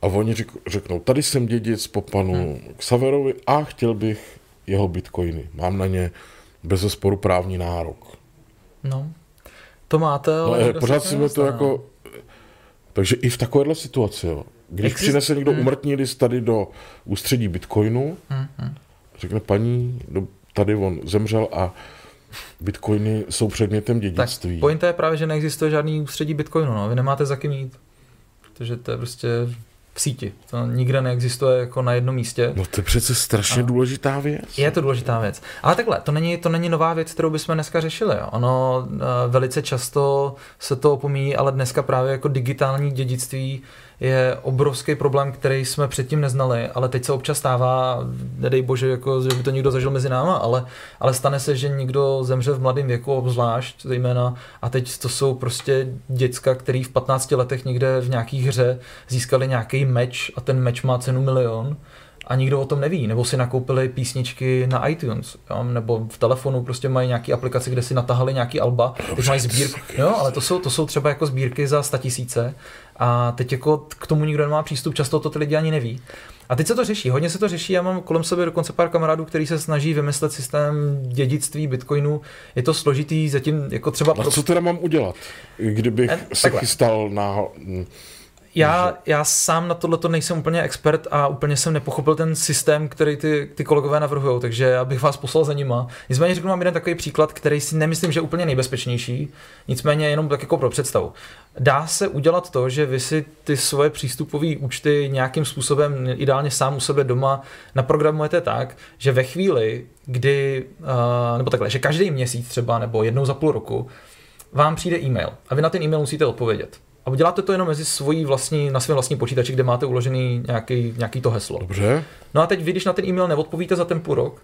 A oni řeknou, tady jsem dědic po panu hmm. Xaverovi a chtěl bych jeho bitcoiny. Mám na ně bez sporu právní nárok. No, to máte, ale... No, pořád si to jako... Takže i v takovéhle situaci, jo, když Exist... přinese někdo hmm. umrtní list tady do ústředí Bitcoinu, hmm. řekne paní, tady on zemřel a Bitcoiny jsou předmětem dědictví. Tak pointa je právě, že neexistuje žádný ústředí Bitcoinu, no. vy nemáte za kým jít, protože to je prostě v síti. To nikde neexistuje jako na jednom místě. No to je přece strašně a důležitá věc. Je to důležitá věc. Ale takhle, to není, to není nová věc, kterou bychom dneska řešili. Jo. Ono uh, velice často se to opomíjí, ale dneska právě jako digitální dědictví je obrovský problém, který jsme předtím neznali, ale teď se občas stává, nedej bože, jako, že by to někdo zažil mezi náma, ale, ale stane se, že někdo zemře v mladém věku obzvlášť, zejména, a teď to jsou prostě děcka, který v 15 letech někde v nějaký hře získali nějaký meč a ten meč má cenu milion a nikdo o tom neví, nebo si nakoupili písničky na iTunes, jo? nebo v telefonu prostě mají nějaký aplikace, kde si natahali nějaký alba, teď mají sbírku, jo, ale to jsou, to jsou třeba jako sbírky za tisíce a teď jako k tomu nikdo nemá přístup, často to ty lidi ani neví. A teď se to řeší, hodně se to řeší, já mám kolem sebe dokonce pár kamarádů, kteří se snaží vymyslet systém dědictví bitcoinu. Je to složitý, zatím jako třeba... A co teda mám udělat, kdybych e, se takhle. chystal na Já, já sám na tohle nejsem úplně expert a úplně jsem nepochopil ten systém, který ty, ty kolegové navrhují, takže já bych vás poslal za nima. Nicméně řeknu vám jeden takový příklad, který si nemyslím, že je úplně nejbezpečnější, nicméně jenom tak jako pro představu. Dá se udělat to, že vy si ty svoje přístupové účty nějakým způsobem, ideálně sám u sebe doma, naprogramujete tak, že ve chvíli, kdy, uh, nebo takhle, že každý měsíc třeba, nebo jednou za půl roku, vám přijde e-mail a vy na ten e-mail musíte odpovědět. A uděláte to jenom mezi svojí vlastní, na svém vlastním počítači, kde máte uložený nějaký, nějaký to heslo. Dobře. No a teď vy, když na ten e-mail neodpovíte za ten půl rok,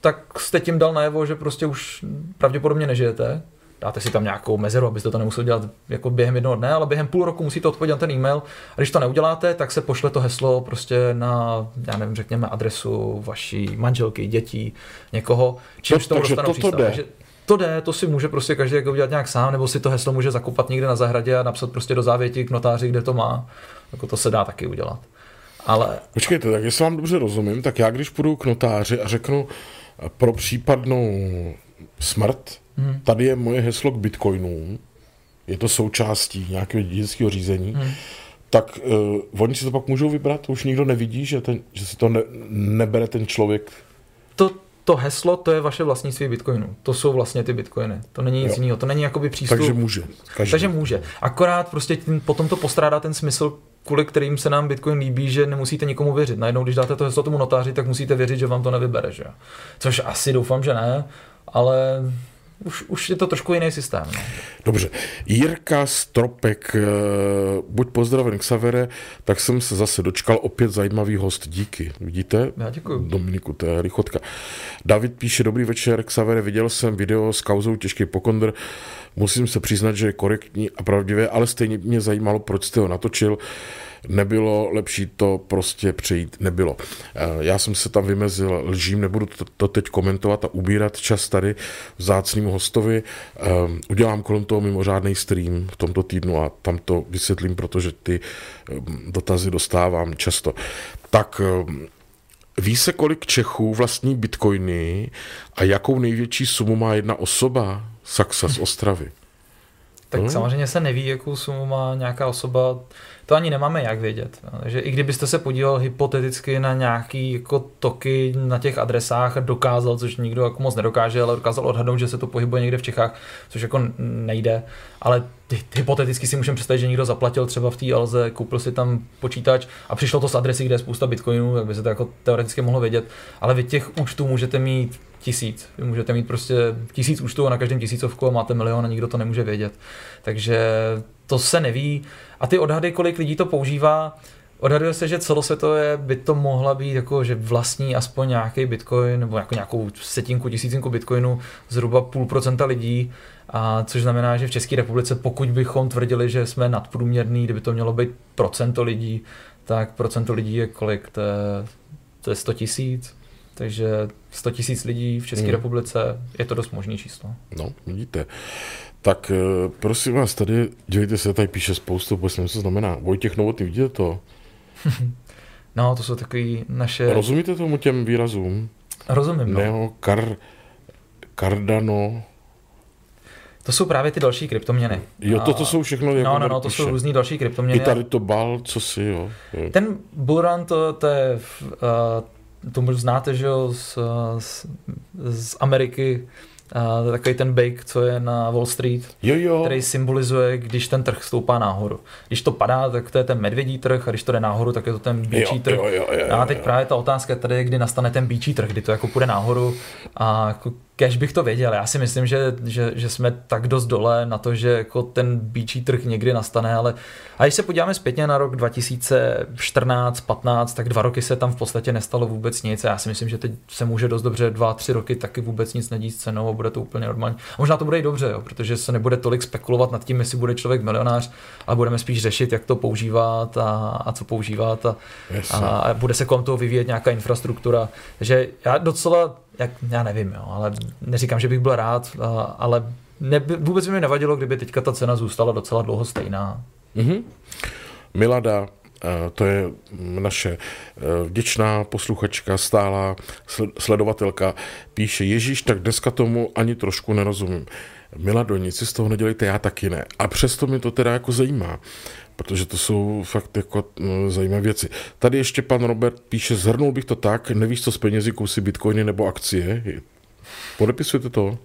tak jste tím dal najevo, že prostě už pravděpodobně nežijete. Dáte si tam nějakou mezeru, abyste to nemuseli dělat jako během jednoho dne, ale během půl roku musíte odpovědět na ten e-mail. A když to neuděláte, tak se pošle to heslo prostě na, já nevím, řekněme, adresu vaší manželky, dětí, někoho, čímž to, to dostanou. Takže to jde, to si může prostě každý jako udělat nějak sám, nebo si to heslo může zakopat někde na zahradě a napsat prostě do závěti k notáři, kde to má. Jako to se dá taky udělat. Ale... Počkejte, tak jestli vám dobře rozumím, tak já když půjdu k notáři a řeknu pro případnou smrt, hmm. tady je moje heslo k bitcoinům, je to součástí nějakého dědického řízení, hmm. tak uh, oni si to pak můžou vybrat, už nikdo nevidí, že, ten, že si to ne, nebere ten člověk. To, to heslo, to je vaše vlastnictví bitcoinu. To jsou vlastně ty bitcoiny. To není nic jiného. To není jakoby přístup. Takže může. Každý. Takže může. Akorát prostě tím, potom to postrádá ten smysl, kvůli kterým se nám Bitcoin líbí, že nemusíte nikomu věřit. Najednou, když dáte to heslo tomu notáři, tak musíte věřit, že vám to nevybere. Že? Což asi doufám, že ne, ale už, už je to trošku jiný systém. No. Dobře. Jirka Stropek, eh, buď pozdraven Xavere, tak jsem se zase dočkal opět zajímavý host. Díky. Vidíte? Já děkuji. Dominiku, to je rychotka. David píše, dobrý večer, Xavere, viděl jsem video s kauzou těžký pokondr. Musím se přiznat, že je korektní a pravdivé, ale stejně mě zajímalo, proč jste ho natočil nebylo lepší to prostě přejít, nebylo. Eh, já jsem se tam vymezil lžím, nebudu to, teď komentovat a ubírat čas tady vzácnému hostovi. Eh, udělám kolem toho mimořádný stream v tomto týdnu a tam to vysvětlím, protože ty eh, dotazy dostávám často. Tak Ví se, kolik Čechů vlastní bitcoiny a jakou největší sumu má jedna osoba? Saxa z Ostravy. Tak hmm. samozřejmě se neví, jakou sumu má nějaká osoba to ani nemáme jak vědět. Takže i kdybyste se podíval hypoteticky na nějaký jako toky na těch adresách a dokázal, což nikdo jako moc nedokáže, ale dokázal odhadnout, že se to pohybuje někde v Čechách, což jako nejde, ale hypoteticky si můžeme představit, že někdo zaplatil třeba v té Alze, koupil si tam počítač a přišlo to z adresy, kde je spousta bitcoinů, tak by se to jako teoreticky mohlo vědět, ale vy těch účtů můžete mít tisíc. Vy můžete mít prostě tisíc účtů a na každém tisícovku a máte milion a nikdo to nemůže vědět. Takže to se neví. A ty odhady, kolik lidí to používá, Odhaduje se, že celosvětově by to mohla být jako, že vlastní aspoň nějaký bitcoin nebo jako nějakou setinku, tisícinku bitcoinu zhruba půl procenta lidí, a což znamená, že v České republice, pokud bychom tvrdili, že jsme nadprůměrný, kdyby to mělo být procento lidí, tak procento lidí je kolik? To je, to je 100 tisíc. Takže 100 tisíc lidí v České hmm. republice je to dost možný číslo. No, vidíte. Tak eh, prosím vás, tady, dělejte se, tady píše spoustu, vůbec nevím, co znamená. Vojtěch Novotný, vidíte to? no, to jsou takový naše... Rozumíte tomu těm výrazům? Rozumím, no. Neo, kar, Cardano, to jsou právě ty další kryptoměny. Jo, to, to jsou všechno. Jako no, no, no, to jsou různý další kryptoměny. I tady to bal, co si, jo. Ten bullrun, to, to je, uh, to znáte, že jo, z, z, z Ameriky, Uh, takový ten bake, co je na Wall Street, jo, jo. který symbolizuje, když ten trh stoupá nahoru. Když to padá, tak to je ten medvědí trh, a když to jde nahoru, tak je to ten bíčí trh. Jo, jo, jo, jo, a teď právě ta otázka tady je, kdy nastane ten bíčí trh, kdy to jako půjde nahoru a jako Kež bych to věděl. Já si myslím, že, že, že jsme tak dost dole na to, že jako ten bíčí trh někdy nastane, ale a když se podíváme zpětně na rok 2014, 15, tak dva roky se tam v podstatě nestalo vůbec nic. A já si myslím, že teď se může dost dobře dva, tři roky taky vůbec nic nedít s cenou a bude to úplně normální. A možná to bude i dobře, jo, protože se nebude tolik spekulovat nad tím, jestli bude člověk milionář, ale budeme spíš řešit, jak to používat a, a co používat a, yes. a, a bude se kolem toho vyvíjet nějaká infrastruktura. Takže já docela jak, já nevím, jo, ale neříkám, že bych byl rád, ale ne, vůbec by mi nevadilo, kdyby teďka ta cena zůstala docela dlouho stejná. Mm-hmm. Milada, to je naše vděčná posluchačka, stálá sledovatelka, píše, Ježíš, tak dneska tomu ani trošku nerozumím. Mila Donici, z toho nedělejte, já taky ne. A přesto mě to teda jako zajímá, protože to jsou fakt jako no, zajímavé věci. Tady ještě pan Robert píše, zhrnul bych to tak, nevíš, co s penězi, kousy bitcoiny nebo akcie. Podepisujete to?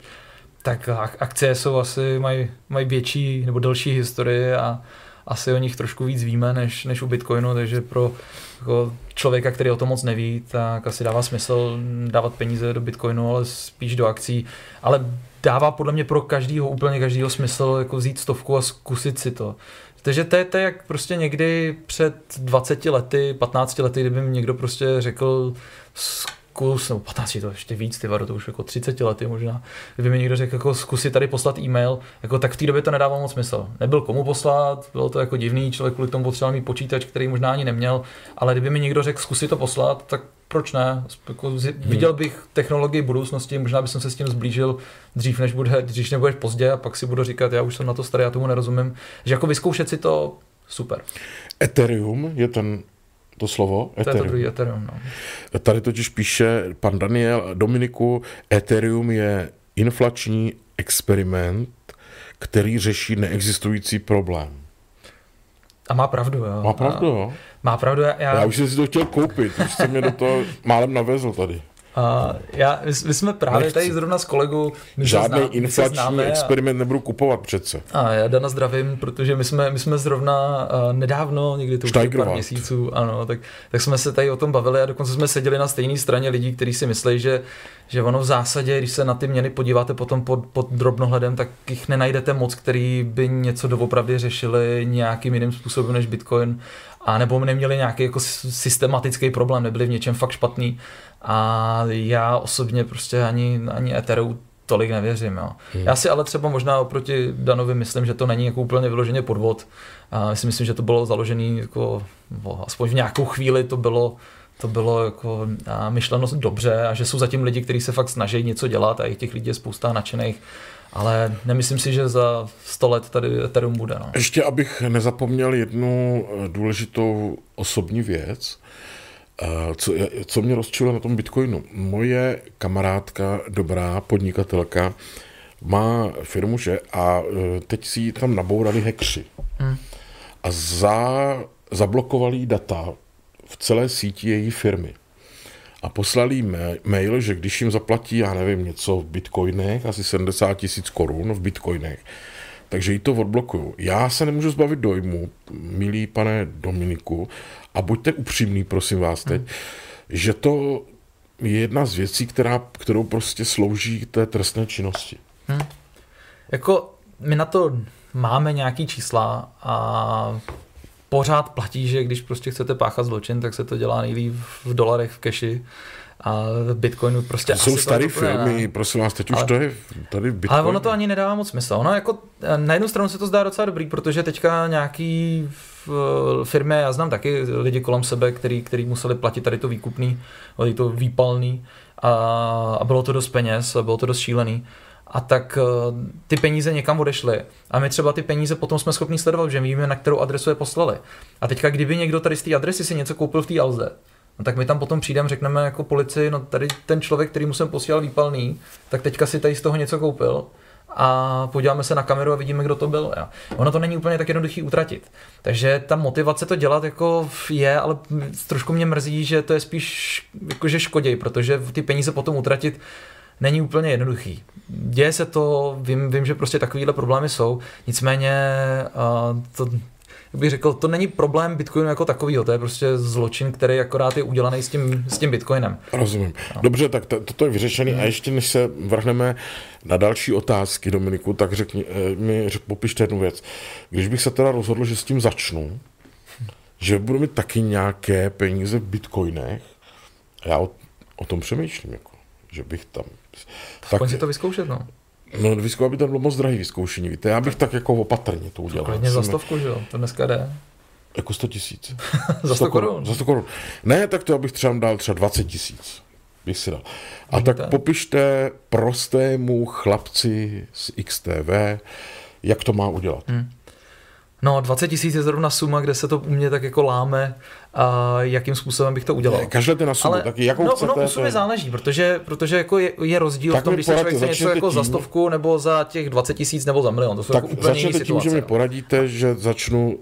Tak akcie jsou asi, mají, mají větší nebo delší historii a asi o nich trošku víc víme než, než u Bitcoinu, takže pro jako člověka, který o tom moc neví, tak asi dává smysl dávat peníze do Bitcoinu, ale spíš do akcí. Ale dává podle mě pro každýho, úplně každýho smysl jako vzít stovku a zkusit si to. Takže to je, to jak prostě někdy před 20 lety, 15 lety, kdyby mi někdo prostě řekl zkus, nebo 15 to ještě víc, ty to už jako 30 lety možná, kdyby mi někdo řekl, jako zkusit tady poslat e-mail, jako tak v té době to nedávalo moc smysl. Nebyl komu poslat, bylo to jako divný, člověk kvůli tomu potřeboval mít počítač, který možná ani neměl, ale kdyby mi někdo řekl, zkusit to poslat, tak proč ne? Jako viděl bych technologii budoucnosti, možná bych se s tím zblížil dřív, než bude, dřív než budeš pozdě a pak si budu říkat, já už jsem na to starý, já tomu nerozumím. Že jako vyzkoušet si to super. Ethereum je ten to slovo? To Ethereum. je to druhý Ethereum, no. Tady totiž píše pan Daniel Dominiku, Ethereum je inflační experiment, který řeší neexistující problém. A má pravdu, jo. Má pravdu, jo. Má pravdu. Já, já už jsem si to chtěl koupit, už jsem mě do toho málem navezl tady. A já, my jsme právě Nechci. tady zrovna s kolegou... Žádný znám, inflační experiment a, nebudu kupovat přece. A já Dana zdravím, protože my jsme, my jsme zrovna uh, nedávno, někdy to už pár měsíců, ano, tak, tak jsme se tady o tom bavili a dokonce jsme seděli na stejné straně lidí, kteří si myslí, že, že ono v zásadě, když se na ty měny podíváte potom pod, pod drobnohledem, tak jich nenajdete moc, který by něco doopravdy řešili nějakým jiným způsobem než Bitcoin a nebo neměli nějaký jako systematický problém, nebyli v něčem fakt špatný. A já osobně prostě ani, ani Ethereum tolik nevěřím. Jo. Hmm. Já si ale třeba možná oproti Danovi myslím, že to není jako úplně vyloženě podvod. A já si myslím, že to bylo založené jako, aspoň v nějakou chvíli to bylo to bylo jako myšleno dobře a že jsou zatím lidi, kteří se fakt snaží něco dělat a i těch lidí je spousta nadšených ale nemyslím si, že za 100 let tady Ethereum bude. No. Ještě abych nezapomněl jednu eh, důležitou osobní věc, eh, co, co mě rozčilo na tom Bitcoinu. Moje kamarádka, dobrá podnikatelka, má firmu, že a eh, teď si ji tam nabourali hekři. Hmm. A za, zablokovali data v celé síti její firmy a poslali mail, že když jim zaplatí, já nevím, něco v bitcoinech, asi 70 tisíc korun v bitcoinech, takže jí to odblokuju. Já se nemůžu zbavit dojmu, milý pane Dominiku, a buďte upřímný, prosím vás teď, hmm. že to je jedna z věcí, která, kterou prostě slouží té trestné činnosti. Hmm. Jako my na to máme nějaký čísla a pořád platí, že když prostě chcete páchat zločin, tak se to dělá nejlíp v dolarech, v keši a v Bitcoinu prostě to jsou staré firmy, ne. prosím vás, teď ale, už to je tady v Bitcoinu. Ale ono to ani nedává moc smysl. Ono jako, na jednu stranu se to zdá docela dobrý, protože teďka nějaký firmy, já znám taky lidi kolem sebe, který, který museli platit tady to výkupný, tady to výpalný a, a bylo to dost peněz, a bylo to dost šílený a tak eh, ty peníze někam odešly. A my třeba ty peníze potom jsme schopni sledovat, že víme, na kterou adresu je poslali. A teďka, kdyby někdo tady z té adresy si něco koupil v té Alze, no tak my tam potom přijdeme, řekneme jako policii, no tady ten člověk, který mu jsem posílal výpalný, tak teďka si tady z toho něco koupil a podíváme se na kameru a vidíme, kdo to byl. Jo. Ono to není úplně tak jednoduchý utratit. Takže ta motivace to dělat jako je, ale trošku mě mrzí, že to je spíš jakože škoděj, protože ty peníze potom utratit není úplně jednoduchý. Děje se to, vím, vím že prostě takovéhle problémy jsou, nicméně uh, to, jak bych řekl, to není problém Bitcoinu jako takovýho, to je prostě zločin, který akorát je udělaný s tím, s tím Bitcoinem. Rozumím. No. Dobře, tak to, toto je vyřešené hmm. a ještě než se vrhneme na další otázky, Dominiku, tak řekni, eh, mi popište jednu věc. Když bych se teda rozhodl, že s tím začnu, že budu mít taky nějaké peníze v bitcoinech, já o, o tom přemýšlím, jako, že bych tam tak si to vyzkoušet, no. No, vyzkoušet by to bylo moc drahý vyzkoušení, víte. Já bych tak jako opatrně to udělal. Klidně za stovku, že jo, to dneska jde. Jako 100 tisíc. za 100 korun. Za 100 korun. Ne, tak to já bych třeba dal třeba 20 tisíc. Bych si dal. A Vidíte. tak popište prostému chlapci z XTV, jak to má udělat. Hmm. No, 20 tisíc je zrovna suma, kde se to u mě tak jako láme, a jakým způsobem bych to udělal. Kažlete na sumu, Ale taky jakou no, chcete. no, sumy to záleží, protože, protože jako je, je rozdíl Tak v tom, mi když se člověk něco začněte jako za tím- stovku nebo za těch 20 tisíc nebo za milion. To jsou Tak jako úplně začněte tím, že situace. mi jo. poradíte, že začnu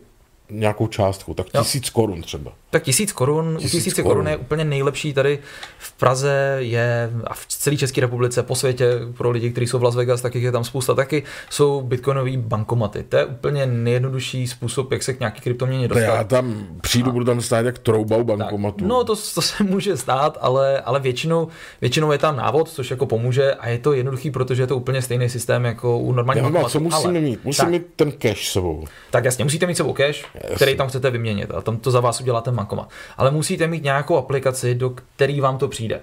nějakou částku, tak Jo. tisíc korun třeba. Tak tisíc korun, u Tisíc tisíce korun. korun je úplně nejlepší tady v Praze je a v celé České republice, po světě, pro lidi, kteří jsou v Las Vegas, tak jich je tam spousta taky, jsou bitcoinové bankomaty. To je úplně nejjednodušší způsob, jak se k nějaký kryptoměně To já dostat. tam přijdu, budu tam stát jak trouba u Tak, bankomatu. no to, to se může stát, ale, ale většinou, většinou je tam návod, což jako pomůže a je to jednoduchý, protože je to úplně stejný systém jako u normálního bankomatu. co musíme ale, mít? Musím tak, mít ten cash sebou. tak jasně, musíte mít sebou cash, který tam chcete vyměnit a tam to za vás udělá ten bankomat. Ale musíte mít nějakou aplikaci, do který vám to přijde.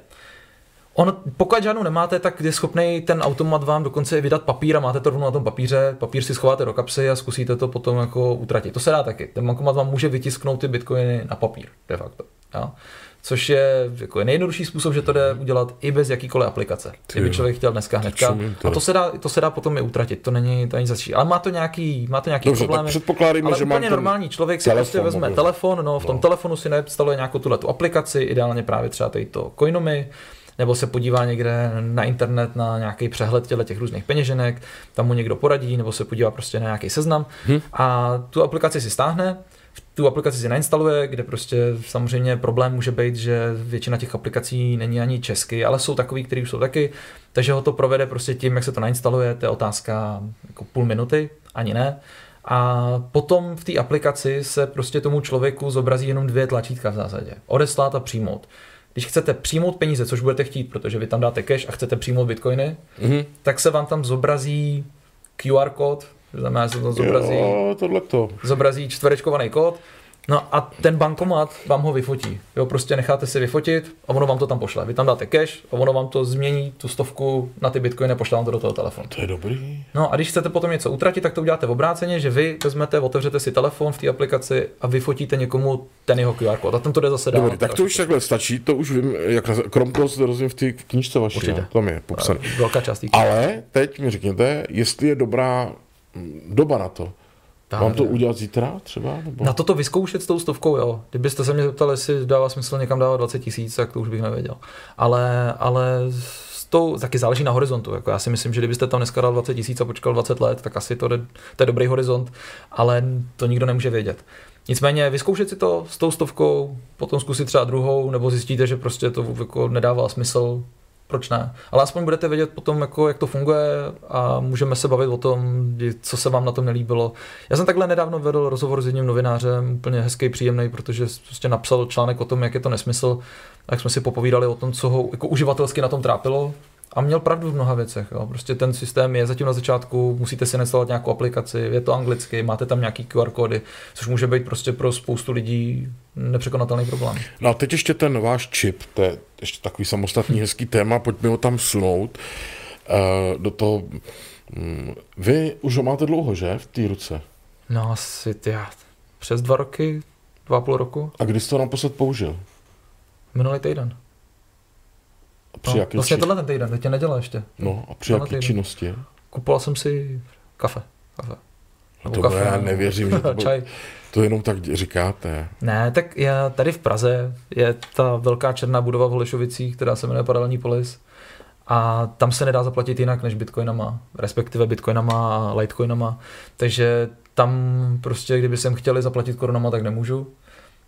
On, pokud žádnou nemáte, tak je schopný ten automat vám dokonce i vydat papír a máte to rovnou na tom papíře, papír si schováte do kapsy a zkusíte to potom jako utratit. To se dá taky. Ten bankomat vám může vytisknout ty bitcoiny na papír, de facto. Jo? Což je jako je nejjednodušší způsob, že to jde udělat i bez jakýkoliv aplikace. Kdyby jo. člověk chtěl dneska hnedka. A to se, dá, to se dá potom i utratit, to není, to není zaší. Ale má to nějaký, má to nějaký Dobře, problémy. předpokládejme, Ale že úplně normální člověk si prostě vezme mobilní. telefon, no v tom No. telefonu si nainstaluje nějakou tuhle tu aplikaci, ideálně právě třeba tady to Coinomy, nebo se podívá někde na internet na nějaký přehled těchto těch různých peněženek, tam mu někdo poradí, nebo se podívá prostě na nějaký seznam Hm. a tu aplikaci si stáhne, tu aplikaci si nainstaluje, kde prostě samozřejmě problém může být, že většina těch aplikací není ani česky, ale jsou takový, který už jsou taky, takže ho to provede prostě tím, jak se to nainstaluje, to je otázka jako půl minuty, ani ne. A potom v té aplikaci se prostě tomu člověku zobrazí jenom dvě tlačítka v zásadě. Odeslat a přijmout. Když chcete přijmout peníze, což budete chtít, protože vy tam dáte cash a chcete přijmout bitcoiny, Mhm. tak se vám tam zobrazí QR kód, to znamená, že se to zobrazí Jo, tohleto. zobrazí čtverečkovaný kód, no a ten bankomat vám ho vyfotí. Jo, prostě necháte si vyfotit a ono vám to tam pošle. Vy tam dáte cash a ono vám to změní, tu stovku na ty bitcoiny a pošle vám to do toho telefonu. To je dobrý. No a když chcete potom něco utratit, tak to uděláte v obráceně, že vy vezmete, otevřete si telefon v té aplikaci a vyfotíte někomu ten jeho QR kód. A ten to jde zase dál. Dobrý, tak to už takhle stačí, to už vím, jak krom toho se to rozumím v té knížce vaší, Určitě. jo, tam je popsaný. Velká část Ale teď mi řekněte, jestli je dobrá doba na to. Mám to udělat zítra třeba? Nebo? Na toto vyzkoušet s tou stovkou, jo. Kdybyste se mě zeptali, jestli dává smysl někam dávat 20 tisíc, tak to už bych nevěděl. Ale, ale s tou taky záleží na horizontu. Jako já si myslím, že kdybyste tam dneska dal 20 tisíc a počkal 20 let, tak asi to, jde, to je dobrý horizont, ale to nikdo nemůže vědět. Nicméně vyzkoušet si to s tou stovkou, potom zkusit třeba druhou, nebo zjistíte, že prostě to jako nedává smysl, proč ne. Ale aspoň budete vědět potom, jako, jak to funguje a můžeme se bavit o tom, co se vám na tom nelíbilo. Já jsem takhle nedávno vedl rozhovor s jedním novinářem, úplně hezký, příjemný, protože prostě napsal článek o tom, jak je to nesmysl, a jak jsme si popovídali o tom, co ho jako uživatelsky na tom trápilo. A měl pravdu v mnoha věcech. Jo. Prostě ten systém je zatím na začátku, musíte si instalovat nějakou aplikaci, je to anglicky, máte tam nějaký QR kódy, což může být prostě pro spoustu lidí nepřekonatelný problém. No a teď ještě ten váš čip, to je ještě takový samostatný hezký téma, pojďme ho tam sunout uh, do toho. mm, Vy už ho máte dlouho, že, v té ruce? No asi ty, přes dva roky, dva a půl roku, A kdy jste ho naposled použil? minulý týden. A při No, jaké vlastně či... tenhle ten týden, teď tě nedělá ještě. No, a při jaké činnosti? Kupoval jsem si kafe. kafe. No to kafe, já nevěřím, že to, bylo- Čaj. to jenom tak říkáte. Ne, tak já tady v Praze je ta velká černá budova v Holešovicích, která se jmenuje Paralelní polis. A tam se nedá zaplatit jinak než bitcoinama, respektive bitcoinama a litecoinama. Takže tam prostě, kdyby jsem chtěli zaplatit korunama, tak nemůžu.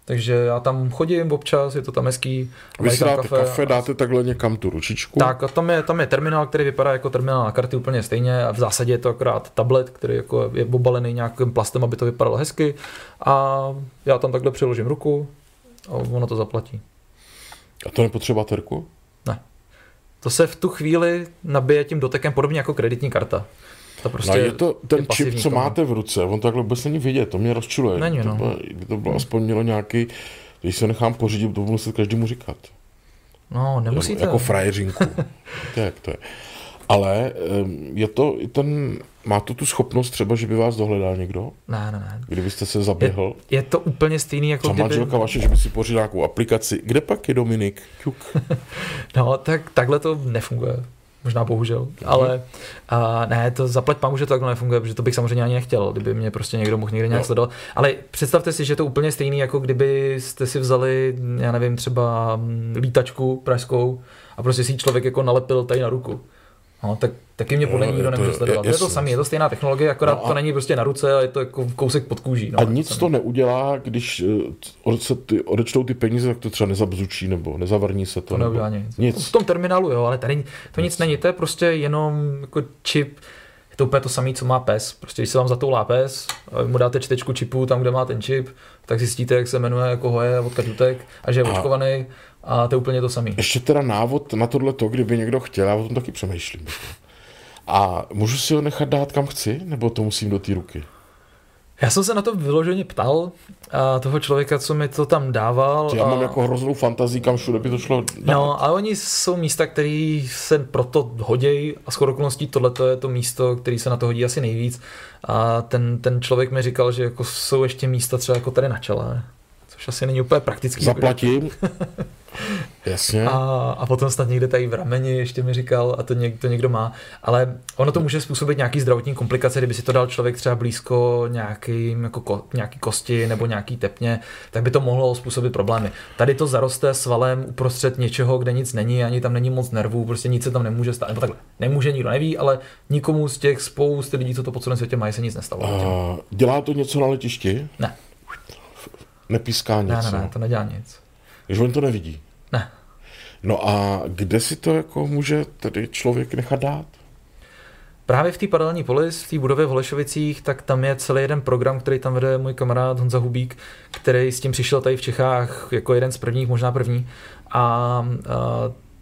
Takže já tam chodím občas, je to tam hezký. Vy si dáte kafe, a- dáte takhle někam tu ručičku. tak a tam je, tam je terminál, který vypadá jako terminál na karty úplně stejně a v zásadě je to akorát tablet, který jako je obalený nějakým plastem, aby to vypadalo hezky a já tam takhle přiložím ruku a ono to zaplatí. A to nepotřeba baterku? To se v tu chvíli nabije tím dotekem podobně jako kreditní karta. To prostě no je to ten je čip, co v tom. máte v ruce, on to takhle vůbec není vidět, to mě rozčiluje. Není, to no. bylo, kdyby to bylo aspoň mělo nějaký, když se nechám pořídit, to budu muset každému říkat. No, nemusíte. Jako frajeřinku. to je, jak to je. Ale je to i ten, má to tu schopnost třeba, že by vás dohledal někdo, Ne, ne, ne. kdybyste se zaběhl. Je to úplně stejný jako Co kdyby... manželka vaše, že by si pořídil nějakou aplikaci. Kde pak je Dominik? Ťuk. No, tak takhle to nefunguje. Možná bohužel, ale a ne, to zaplať pámu, že to takhle nefunguje, protože to bych samozřejmě ani nechtěl, kdyby mě prostě někdo mohl někde nějak no. sledovat. Ale představte si, že to úplně stejný, jako kdyby jste si vzali, já nevím, třeba mm, lítačku pražskou a prostě si člověk jako nalepil tady na ruku. No, tak taky mě podle nikdo nemůže sledovat. Je, to, je to samé, je to stejná technologie, akorát no a... to není prostě na ruce, ale je to jako kousek pod kůží. No, a nic to neudělá, když eh, se ty, odečtou ty peníze, tak to třeba nezabzučí nebo nezavrní se to. To neudělá nic. nic. V tom terminálu jo, ale tady to nic, nic není, to je prostě jenom jako čip, je to úplně to samé, co má pes. Prostě když se vám zatoulá pes, mu dáte čtečku čipu tam, kde má ten čip, tak zjistíte, jak se jmenuje, jako ho je, odkud utek a že je a... očkovaný a to je úplně to samé. Ještě teda návod na tohle to, kdyby někdo chtěl, já o tom taky přemýšlím. A můžu si ho nechat dát kam chci, nebo to musím do té ruky? Já jsem se na to vyloženě ptal a toho člověka, co mi to tam dával. Já mám a... jako hroznou fantazii, kam všude by to šlo dát. No, a oni jsou místa, které se proto hodějí a s okolností tohle je to místo, který se na to hodí asi nejvíc. A ten, ten člověk mi říkal, že jako jsou ještě místa třeba jako tady na čele což asi není úplně praktický. Zaplatím. Jasně. A, a potom snad někde tady v rameni ještě mi říkal, a to, něk, to někdo má. Ale ono to může způsobit nějaký zdravotní komplikace, kdyby si to dal člověk třeba blízko nějaký, jako ko, nějaký kosti nebo nějaký tepně, tak by to mohlo způsobit problémy. Tady to zaroste svalem uprostřed něčeho, kde nic není, ani tam není moc nervů, prostě nic se tam nemůže stát. Nebo takhle, nemůže, nikdo neví, ale nikomu z těch spousty lidí, co to po celém světě mají, se nic nestalo. Uh, dělá to něco na letišti? Ne nepíská nic. Ne, ne, ne, to nedělá nic. Když on to nevidí. Ne. No a kde si to jako může tedy člověk nechat dát? Právě v té paralelní polis, v té budově v Holešovicích, tak tam je celý jeden program, který tam vede můj kamarád Honza Hubík, který s tím přišel tady v Čechách jako jeden z prvních, možná první. A, a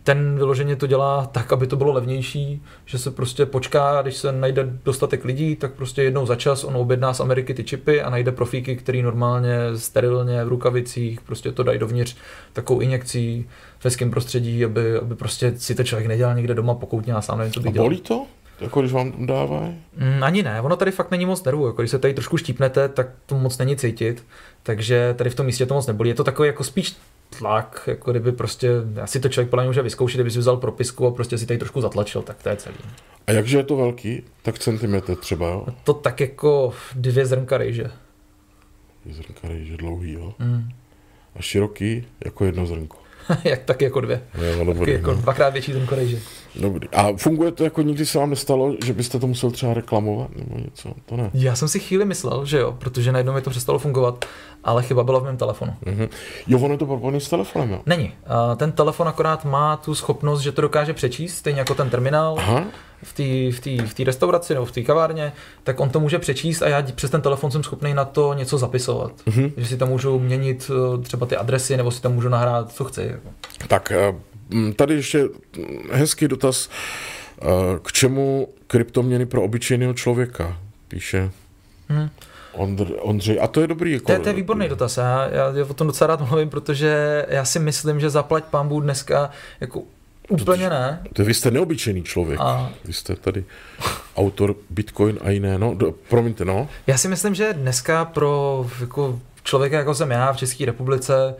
ten vyloženě to dělá tak, aby to bylo levnější, že se prostě počká, když se najde dostatek lidí, tak prostě jednou za čas on objedná z Ameriky ty čipy a najde profíky, který normálně sterilně v rukavicích prostě to dají dovnitř takovou injekcí v hezkém prostředí, aby, aby prostě si to člověk nedělal někde doma pokoutně a sám nevím, co by dělal. bolí to? Jako když vám dávají? Mm, ani ne, ono tady fakt není moc nervů. Jako když se tady trošku štípnete, tak to moc není cítit. Takže tady v tom místě to moc nebolí. Je to takový jako spíš tlak, jako kdyby prostě, asi to člověk podle mě může vyzkoušet, kdyby si vzal propisku a prostě si tady trošku zatlačil, tak to je celý. A jakže je to velký? Tak centimetr třeba, jo? To tak jako dvě zrnka rejže. Dvě zrnka rejže, dlouhý, jo? Mm. A široký jako jedno zrnko. Jak tak jako dvě. Jo, dobrý, jako no. dvakrát větší zrnko rejže. Dobrý. A funguje to jako nikdy se vám nestalo, že byste to musel třeba reklamovat nebo něco? To ne. Já jsem si chvíli myslel, že jo, protože najednou mi to přestalo fungovat, ale chyba byla v mém telefonu. Mm-hmm. Jo, ono je to propojené s telefonem, jo? Není. ten telefon akorát má tu schopnost, že to dokáže přečíst, stejně jako ten terminál. Aha v té v v restauraci nebo v té kavárně, tak on to může přečíst a já přes ten telefon jsem schopný na to něco zapisovat. Mm-hmm. Že si tam můžu měnit eh, třeba ty adresy nebo si tam můžu nahrát, co chci. Jako. Tak eh, tady ještě hezký dotaz. Eh, k čemu kryptoměny pro obyčejného člověka? Píše. Hmm. Ondr, Ondřej, a to je dobrý. Jako... To, je, to je výborný dotaz. Já, já, o tom docela rád mluvím, protože já si myslím, že zaplať pambu dneska jako Úplně ne. To vy jste neobyčejný člověk. A... Vy jste tady autor Bitcoin a jiné. No, do, promiňte, no. Já si myslím, že dneska pro jako člověka, jako jsem já v České republice,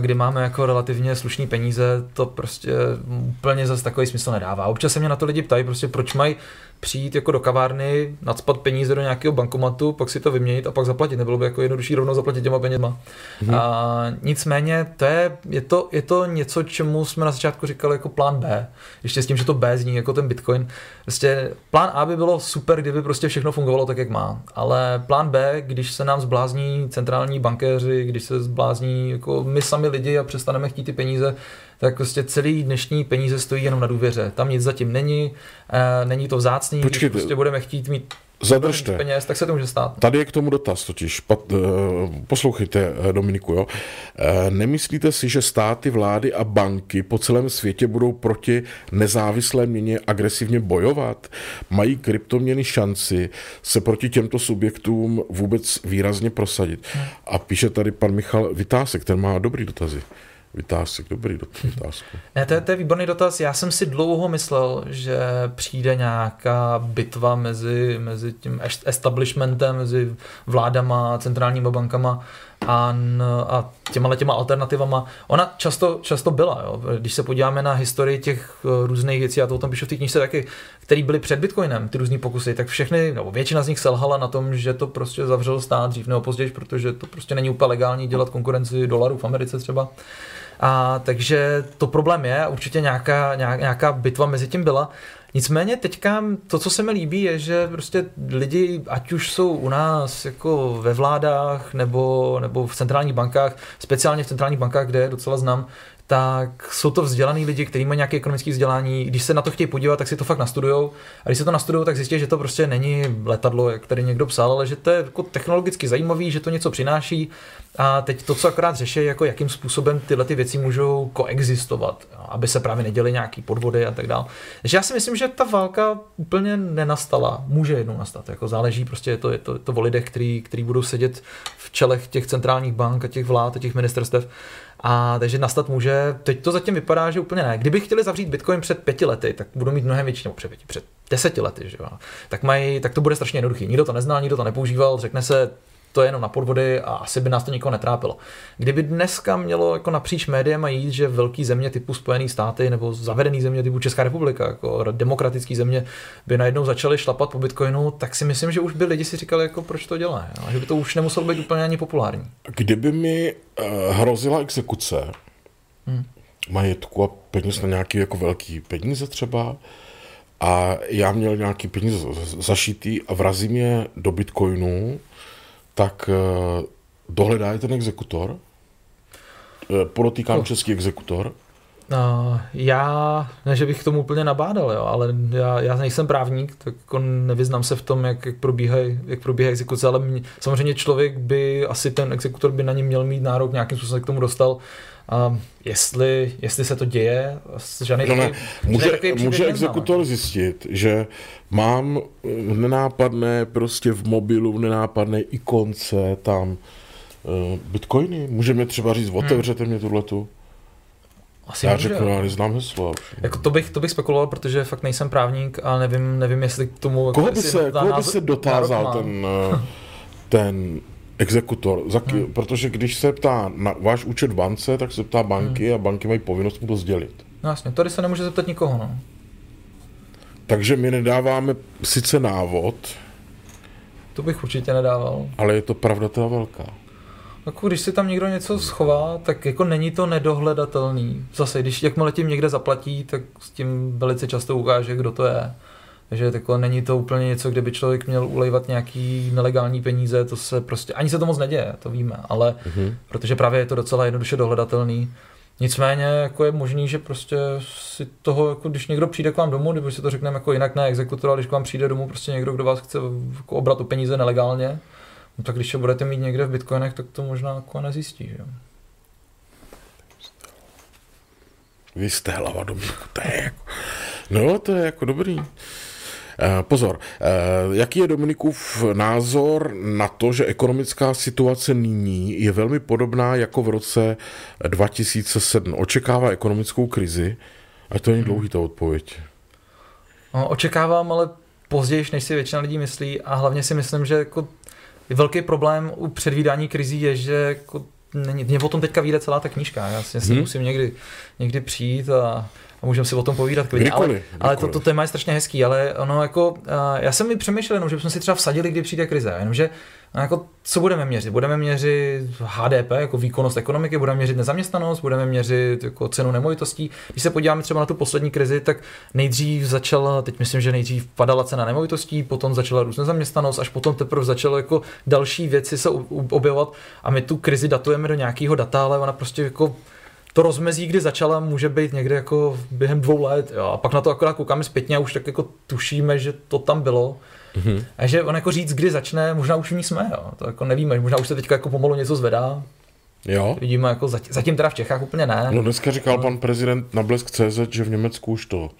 kdy máme jako relativně slušný peníze, to prostě úplně zase takový smysl nedává. Občas se mě na to lidi ptají, prostě proč mají přijít jako do kavárny, nadspat peníze do nějakého bankomatu, pak si to vyměnit a pak zaplatit. Nebylo by jako jednodušší rovnou zaplatit těma penězma. Mm-hmm. A nicméně to je, je, to, je to něco, čemu jsme na začátku říkali jako plán B. Ještě s tím, že to B zní jako ten Bitcoin. Prostě plán A by bylo super, kdyby prostě všechno fungovalo tak, jak má. Ale plán B, když se nám zblázní centrální bankéři, když se zblázní jako my sami lidi a přestaneme chtít ty peníze, tak prostě celý dnešní peníze stojí jenom na důvěře. Tam nic zatím není, e, není to vzácný, Počkejte, když prostě budeme chtít mít Zadržte. peněz, tak se to může stát. Tady je k tomu dotaz totiž. Pat, uh, poslouchejte, eh, Dominiku, jo. Uh, nemyslíte si, že státy, vlády a banky po celém světě budou proti nezávislé měně agresivně bojovat? Mají kryptoměny šanci se proti těmto subjektům vůbec výrazně prosadit? Hmm. A píše tady pan Michal Vytásek, ten má dobrý dotazy. Vytázek, dobrý dotaz. Ne, to je, to je výborný dotaz. Já jsem si dlouho myslel, že přijde nějaká bitva mezi, mezi tím establishmentem, mezi vládama, centrálníma bankama a, a těma těma alternativama. Ona často, často byla, jo. když se podíváme na historii těch eh, různých věcí, já to o tom píšu v té knižce taky, které byly před Bitcoinem, ty různé pokusy, tak všechny, nebo většina z nich selhala na tom, že to prostě zavřel stát dřív nebo později, protože to prostě není úplně legální dělat konkurenci dolarů v Americe třeba. A takže to problém je, určitě nějaká, nějaká bitva mezi tím byla. Nicméně teďka to, co se mi líbí, je, že prostě lidi, ať už jsou u nás jako ve vládách nebo, nebo v centrálních bankách, speciálně v centrálních bankách, kde docela znám, tak jsou to vzdělaný lidi, kteří mají nějaké ekonomické vzdělání. Když se na to chtějí podívat, tak si to fakt nastudujou. A když se to nastudují, tak zjistí, že to prostě není letadlo, jak tady někdo psal, ale že to je jako technologicky zajímavý, že to něco přináší. A teď to, co akorát řeší, jako jakým způsobem tyhle ty věci můžou koexistovat, aby se právě neděly nějaký podvody a tak dále. Takže já si myslím, že ta válka úplně nenastala. Může jednou nastat. Jako záleží prostě je to, je to, je to o lidech, který, který budou sedět v čelech těch centrálních bank a těch vlád a těch ministerstev a takže nastat může, teď to zatím vypadá, že úplně ne. Kdyby chtěli zavřít Bitcoin před pěti lety, tak budou mít mnohem větší, nebo před, pěti, před deseti lety, že jo? Tak, mají, tak to bude strašně jednoduchý. Nikdo to nezná, nikdo to nepoužíval, řekne se, to je jenom na podvody a asi by nás to nikoho netrápilo. Kdyby dneska mělo jako napříč médiem a jít, že velký země typu Spojené státy nebo zavedený země typu Česká republika, jako demokratický země, by najednou začaly šlapat po Bitcoinu, tak si myslím, že už by lidi si říkali, jako proč to dělá, že by to už nemuselo být úplně ani populární. Kdyby mi uh, hrozila exekuce hmm. majetku a peněz na nějaký jako velký peníze třeba, a já měl nějaký peníze zašitý a vrazím je do Bitcoinu, tak eh, dohledá je ten exekutor? Eh, podotýkám oh. český exekutor. No, já, ne, že bych k tomu úplně nabádal, jo, ale já, já nejsem právník, tak jako nevyznám se v tom, jak, jak, probíhají, jak probíhá exekuce, ale mě, samozřejmě člověk by, asi ten exekutor by na ně měl mít nárok, nějakým způsobem k tomu dostal. A jestli, jestli se to děje, žádný no ne, může, může exekutor zjistit, že mám nenápadné prostě v mobilu, nenápadné ikonce tam uh, bitcoiny. Můžeme třeba říct, otevřete hmm. mě tuhletu. Asi já může. řeknu, já neznám heslo. Jako to, bych, to bych spekuloval, protože fakt nejsem právník a nevím, nevím jestli k tomu... Koho by se, koho by se dotázal ten, eh, ten exekutor? Za, hmm. Protože když se ptá na váš účet v bance, tak se ptá banky hmm. a banky mají povinnost mu to sdělit. No jasně, tady se nemůže zeptat nikoho, no. Takže my nedáváme sice návod. To bych určitě nedával. Ale je to pravda teda velká. Jako když si tam někdo něco schová, tak jako není to nedohledatelný. Zase, když jakmile tím někde zaplatí, tak s tím velice často ukáže, kdo to je. Takže jako není to úplně něco, kde by člověk měl ulejvat nějaký nelegální peníze, to se prostě, ani se to moc neděje, to víme, ale mm-hmm. protože právě je to docela jednoduše dohledatelný. Nicméně jako je možný, že prostě si toho, jako když někdo přijde k vám domů, když si to řekneme jako jinak ne exekutor, ale když k vám přijde domů prostě někdo, kdo vás chce jako obrat o peníze nelegálně, no tak když je budete mít někde v bitcoinech, tak to možná jako nezjistí. Že? Vy jste hlava do to je jako... No, to je jako dobrý. Eh, pozor, eh, jaký je Dominikův názor na to, že ekonomická situace nyní je velmi podobná jako v roce 2007? Očekává ekonomickou krizi? A to není dlouhý ta odpověď. No, očekávám, ale později, než si většina lidí myslí a hlavně si myslím, že jako velký problém u předvídání krizí je, že jako není, mě o tom teďka vyjde celá ta knížka. Já si hmm. musím někdy, někdy přijít a a můžeme si o tom povídat klidně. Kdykoliv, ale, kdykoliv. ale to, to téma je strašně hezký, ale ono jako, já jsem mi přemýšlel jenom, že bychom si třeba vsadili, kdy přijde krize, jenomže no jako, co budeme měřit? Budeme měřit HDP, jako výkonnost ekonomiky, budeme měřit nezaměstnanost, budeme měřit jako cenu nemovitostí. Když se podíváme třeba na tu poslední krizi, tak nejdřív začala, teď myslím, že nejdřív padala cena nemovitostí, potom začala růst nezaměstnanost, až potom teprve začalo jako další věci se objevovat a my tu krizi datujeme do nějakého data, ale ona prostě jako to rozmezí, kdy začala, může být někde jako během dvou let. Jo. A pak na to akorát koukáme zpětně a už tak jako tušíme, že to tam bylo. Mm-hmm. A že on jako říct, kdy začne, možná už v ní jsme, jo. to jako nevíme, možná už se teďka jako pomalu něco zvedá. Jo. Vidíme jako zatím, zatím teda v Čechách úplně ne. No dneska říkal no. pan prezident na Blesk.cz, že v Německu už to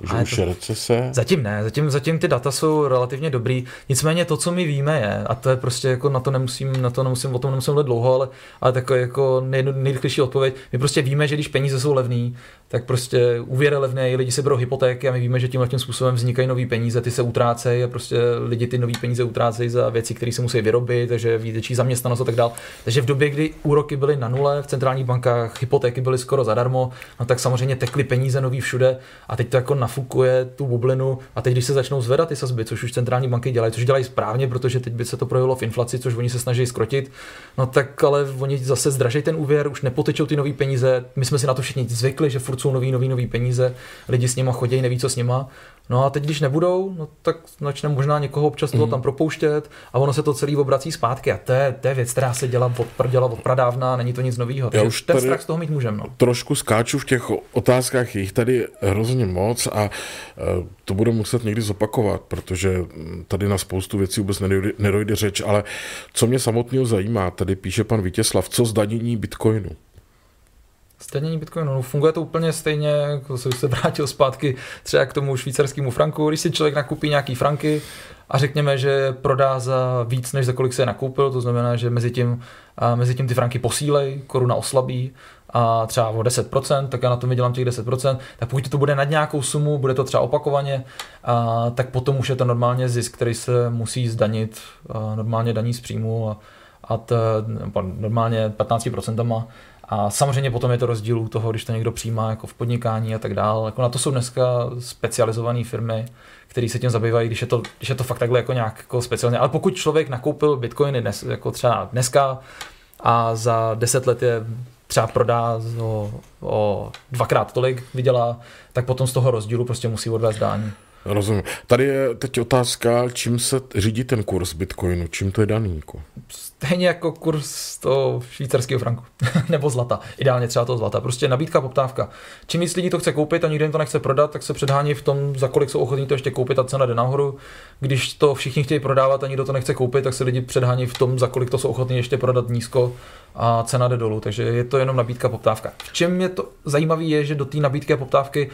Že už je recese? Zatím ne, zatím, zatím ty data jsou relativně dobrý. Nicméně to, co my víme, je, a to je prostě jako na to nemusím, na to nemusím, o tom nemusím mluvit dlouho, ale, ale takový jako nejrychlejší odpověď. My prostě víme, že když peníze jsou levný, tak prostě úvěr je levný, lidi si berou hypotéky a my víme, že tímhle tím způsobem vznikají nové peníze, ty se utrácejí a prostě lidi ty nové peníze utrácejí za věci, které se musí vyrobit, takže větší zaměstnanost a tak dále. Takže v době, kdy úroky byly na nule, v centrálních bankách hypotéky byly skoro zadarmo, no tak samozřejmě tekly peníze nový všude a teď to jako nafukuje tu bublinu a teď, když se začnou zvedat ty sazby, což už centrální banky dělají, což dělají správně, protože teď by se to projevilo v inflaci, což oni se snaží skrotit, no tak ale oni zase zdraží ten úvěr, už nepotečou ty nové peníze. My jsme si na to všichni zvykli, že furt jsou nový, nový, nový peníze, lidi s nima chodí, neví, co s nima. No a teď, když nebudou, no tak začne možná někoho občas toho mm. tam propouštět a ono se to celý obrací zpátky. A to je, to je věc, která se dělá od, dělá od pradávna, není to nic nového. Já už ten strach z toho mít můžeme. No. Trošku skáču v těch otázkách, jich tady hrozně moc a e, to budu muset někdy zopakovat, protože tady na spoustu věcí vůbec nedojde, nedojde řeč, ale co mě samotného zajímá, tady píše pan Vítězslav, co zdanění bitcoinu? Zdanění Bitcoinu, no, funguje to úplně stejně, jako se se vrátil zpátky třeba k tomu švýcarskému franku. Když si člověk nakupí nějaký franky a řekněme, že prodá za víc, než za kolik se je nakoupil, to znamená, že mezi tím, a mezi tím ty franky posílej, koruna oslabí a třeba o 10%, tak já na tom vydělám těch 10%, tak pokud to bude nad nějakou sumu, bude to třeba opakovaně, a, tak potom už je to normálně zisk, který se musí zdanit, normálně daní z příjmu a, a t, normálně 15%. A samozřejmě potom je to rozdíl u toho, když to někdo přijímá jako v podnikání a tak dále. Jako na to jsou dneska specializované firmy, které se tím zabývají, když je to, když je to fakt takhle jako nějak jako speciálně. Ale pokud člověk nakoupil bitcoiny dnes, jako třeba dneska a za 10 let je třeba prodá o, o dvakrát tolik, vydělá, tak potom z toho rozdílu prostě musí odvést dání. Rozumím. Tady je teď otázka, čím se řídí ten kurz Bitcoinu, čím to je daný? Jako? Stejně jako kurz toho švýcarského franku, nebo zlata, ideálně třeba toho zlata, prostě nabídka, poptávka. Čím víc lidí to chce koupit a nikdo jim to nechce prodat, tak se předhání v tom, za kolik jsou ochotní to ještě koupit a cena jde nahoru. Když to všichni chtějí prodávat a nikdo to nechce koupit, tak se lidi předhání v tom, za kolik to jsou ochotní ještě prodat nízko a cena jde dolů. Takže je to jenom nabídka, poptávka. V čem je to zajímavé je, že do té nabídky a poptávky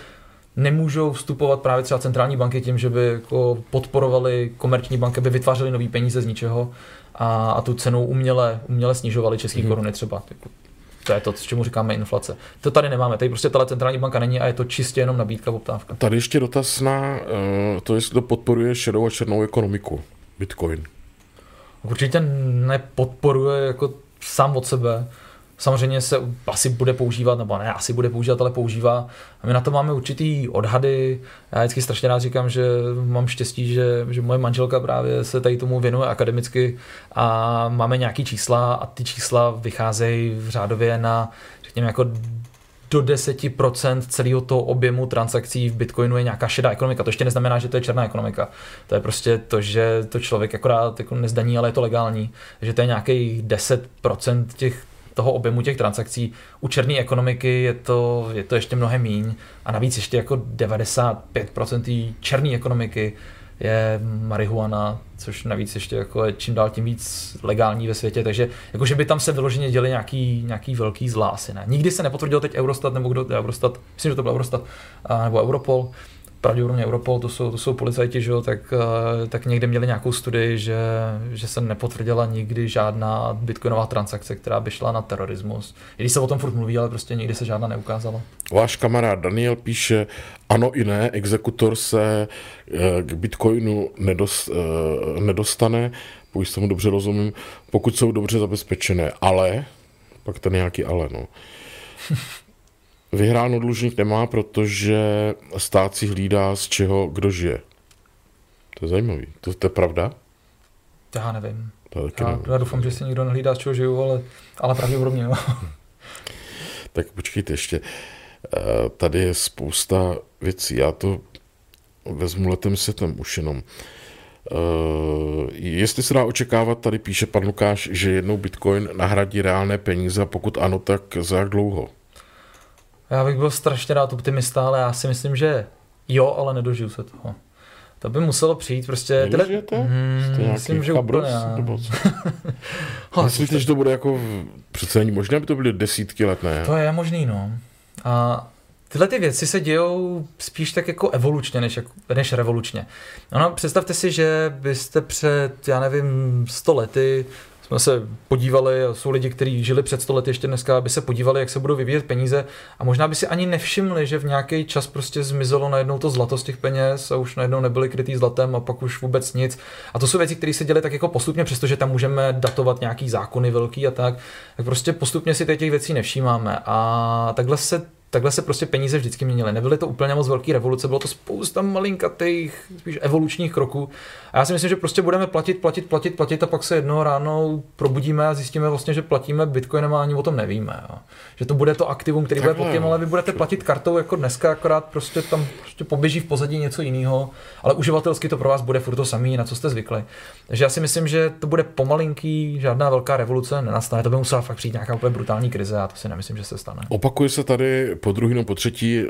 nemůžou vstupovat právě třeba centrální banky tím, že by jako podporovali komerční banky, by vytvářely nové peníze z ničeho a, a tu cenu uměle, uměle snižovali české hmm. koruny třeba. To je to, čemu říkáme inflace. To tady nemáme. Tady prostě ta centrální banka není a je to čistě jenom nabídka, poptávka. Tady ještě dotaz na uh, to, jestli to podporuje šedou a černou ekonomiku, Bitcoin. Určitě nepodporuje jako sám od sebe samozřejmě se asi bude používat, nebo ne, asi bude používat, ale používá. A my na to máme určitý odhady. Já vždycky strašně rád říkám, že mám štěstí, že, že moje manželka právě se tady tomu věnuje akademicky a máme nějaký čísla a ty čísla vycházejí v řádově na, řekněme, jako do 10% celého toho objemu transakcí v Bitcoinu je nějaká šedá ekonomika. To ještě neznamená, že to je černá ekonomika. To je prostě to, že to člověk akorát jako nezdaní, ale je to legální. že to je nějakých 10% těch toho objemu těch transakcí. U černé ekonomiky je to, je to ještě mnohem míň a navíc ještě jako 95% černé ekonomiky je marihuana, což navíc ještě jako je čím dál tím víc legální ve světě, takže jako, že by tam se vyloženě děli nějaký, nějaký velký zlá asi ne. Nikdy se nepotvrdil teď Eurostat, nebo kdo, Eurostat, myslím, že to byl Eurostat, nebo Europol, pravděpodobně Europol, to jsou, to jsou policajti, že jo, tak, eh, tak někde měli nějakou studii, že, že se nepotvrdila nikdy žádná bitcoinová transakce, která by šla na terorismus. I když se o tom furt mluví, ale prostě nikdy se žádná neukázala. Váš kamarád Daniel píše, ano i ne, exekutor se eh, k bitcoinu nedost, eh, nedostane, pokud se mu dobře rozumím, pokud jsou dobře zabezpečené, ale, pak ten nějaký ale, no. Vyhráno dlužník nemá, protože stát si hlídá, z čeho kdo žije. To je zajímavý. To, to je pravda? Já nevím. To já, nevím. já doufám, že si nikdo nehlídá, z čeho žiju, ale, ale pravděpodobně jo. tak počkejte ještě. Eh, tady je spousta věcí. Já to vezmu letem světem už jenom. Uh, jestli se dá očekávat, tady píše pan Lukáš, že jednou Bitcoin nahradí reálné peníze a pokud ano, tak za jak dlouho? Já bych byl strašně rád optimista, ale já si myslím, že jo, ale nedožiju se toho. To by muselo přijít prostě... Nedožijete? Hmm, myslím, že úplně Myslíte, že to bude jako... Přece není možné, aby to byly desítky let, ne? To je možný, no. A tyhle ty věci se dějou spíš tak jako evolučně, než, než revolučně. Ano, představte si, že byste před, já nevím, 100 lety jsme se podívali, jsou lidi, kteří žili před 100 lety ještě dneska, aby se podívali, jak se budou vyvíjet peníze a možná by si ani nevšimli, že v nějaký čas prostě zmizelo najednou to zlato z těch peněz a už najednou nebyly krytý zlatem a pak už vůbec nic. A to jsou věci, které se děly tak jako postupně, přestože tam můžeme datovat nějaký zákony velký a tak, tak prostě postupně si těch věcí nevšímáme. A takhle se takhle se prostě peníze vždycky měnily. Nebyly to úplně moc velké revoluce, bylo to spousta malinkatých, spíš evolučních kroků. A já si myslím, že prostě budeme platit, platit, platit, platit a pak se jednoho ráno probudíme a zjistíme vlastně, že platíme bitcoinem a ani o tom nevíme. Jo. Že to bude to aktivum, který bude pod tím, ale vy budete platit kartou jako dneska, akorát prostě tam prostě poběží v pozadí něco jiného, ale uživatelsky to pro vás bude furt to samý, na co jste zvykli. Takže já si myslím, že to bude pomalinký, žádná velká revoluce nenastane. To by musela fakt přijít nějaká úplně brutální krize a to si nemyslím, že se stane. Opakuje se tady po druhý nebo po třetí eh,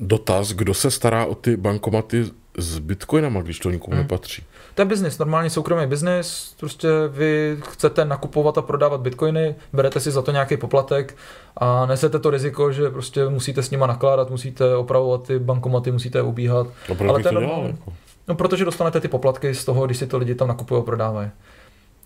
dotaz, kdo se stará o ty bankomaty s bitcoinama, když to nikomu hmm. nepatří. To je biznis, normálně soukromý biznis, prostě vy chcete nakupovat a prodávat bitcoiny, berete si za to nějaký poplatek a nesete to riziko, že prostě musíte s nima nakládat, musíte opravovat ty bankomaty, musíte ubíhat. A Ale to je normální. Jako? No, protože dostanete ty poplatky z toho, když si to lidi tam nakupují a prodávají.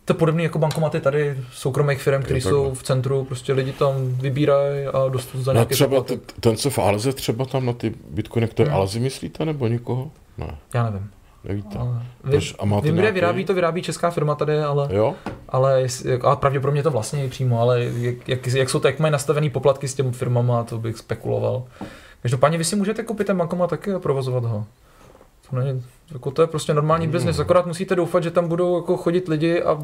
To podobné jako bankomaty tady soukromých firm, které jsou v centru, prostě lidi tam vybírají a dostanou za no, nějaké třeba ten, ten, co v Alze třeba tam na ty bitcoiny, je hmm. Alze myslíte, nebo nikoho? Ne. Já nevím. Nevíte. Ale vy, a máte vím, nějaký... vyrábí, to vyrábí česká firma tady, ale, jo? ale a pravděpodobně to vlastně přímo, ale jak, jak, jak, jsou to, jak mají nastavený poplatky s těmi firmama, to bych spekuloval. Každopádně vy si můžete koupit ten bankomat taky a provozovat ho. To, není, jako to je prostě normální hmm. biznis, akorát musíte doufat, že tam budou jako chodit lidi a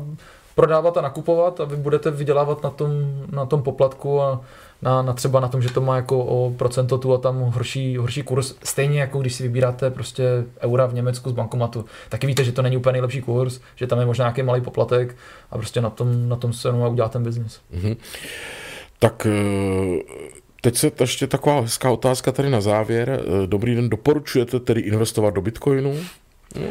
prodávat a nakupovat a vy budete vydělávat na tom, na tom poplatku a na, na třeba na tom, že to má jako o procento tu a tam horší, horší kurz. Stejně jako když si vybíráte prostě eura v Německu z bankomatu, taky víte, že to není úplně nejlepší kurz, že tam je možná nějaký malý poplatek a prostě na tom, na tom se udělá ten biznis. Mm-hmm. Tak eh, teď se ještě taková hezká otázka tady na závěr. Eh, dobrý den, doporučujete tedy investovat do Bitcoinu? No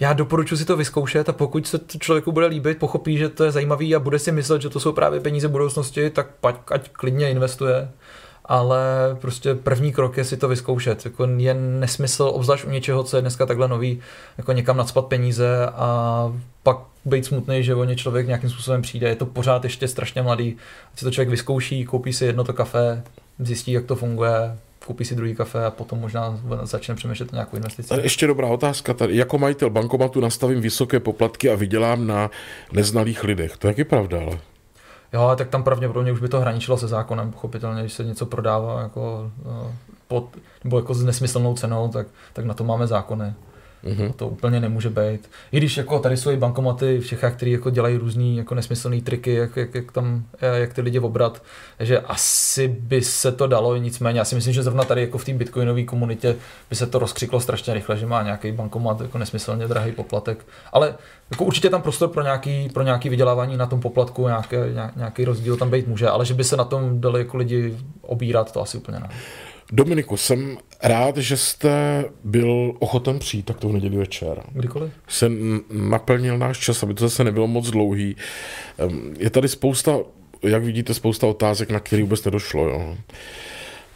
já doporučuji si to vyzkoušet a pokud se to člověku bude líbit, pochopí, že to je zajímavý a bude si myslet, že to jsou právě peníze budoucnosti, tak ať klidně investuje. Ale prostě první krok je si to vyzkoušet. Jako je nesmysl, obzvlášť u něčeho, co je dneska takhle nový, jako někam nadspat peníze a pak být smutný, že o ně člověk nějakým způsobem přijde. Je to pořád ještě strašně mladý. Ať si to člověk vyzkouší, koupí si jedno to kafe, zjistí, jak to funguje, koupí si druhý kafe a potom možná začne přemýšlet nějakou investici. Ale ještě dobrá otázka. Tady, jako majitel bankomatu nastavím vysoké poplatky a vydělám na neznalých lidech. To je taky pravda, ale... Jo, tak tam pravděpodobně už by to hraničilo se zákonem, pochopitelně, když se něco prodává jako, eh, pod, nebo jako s nesmyslnou cenou, tak, tak na to máme zákony. Mm-hmm. To úplně nemůže být. I když jako tady jsou i bankomaty v Čechách, které jako dělají různý jako nesmyslné triky, jak, jak, jak, tam, jak ty lidi obrat. Takže asi by se to dalo, nicméně já si myslím, že zrovna tady jako v té bitcoinové komunitě by se to rozkřiklo strašně rychle, že má nějaký bankomat jako nesmyslně drahý poplatek. Ale jako určitě tam prostor pro nějaký, pro nějaký vydělávání na tom poplatku, nějaké, nějaký rozdíl tam být může, ale že by se na tom dali jako lidi obírat, to asi úplně ne. Dominiku, jsem rád, že jste byl ochoten přijít takto v neděli večer. Kdykoliv. Jsem naplnil náš čas, aby to zase nebylo moc dlouhý. Je tady spousta, jak vidíte, spousta otázek, na které vůbec nedošlo. Jo.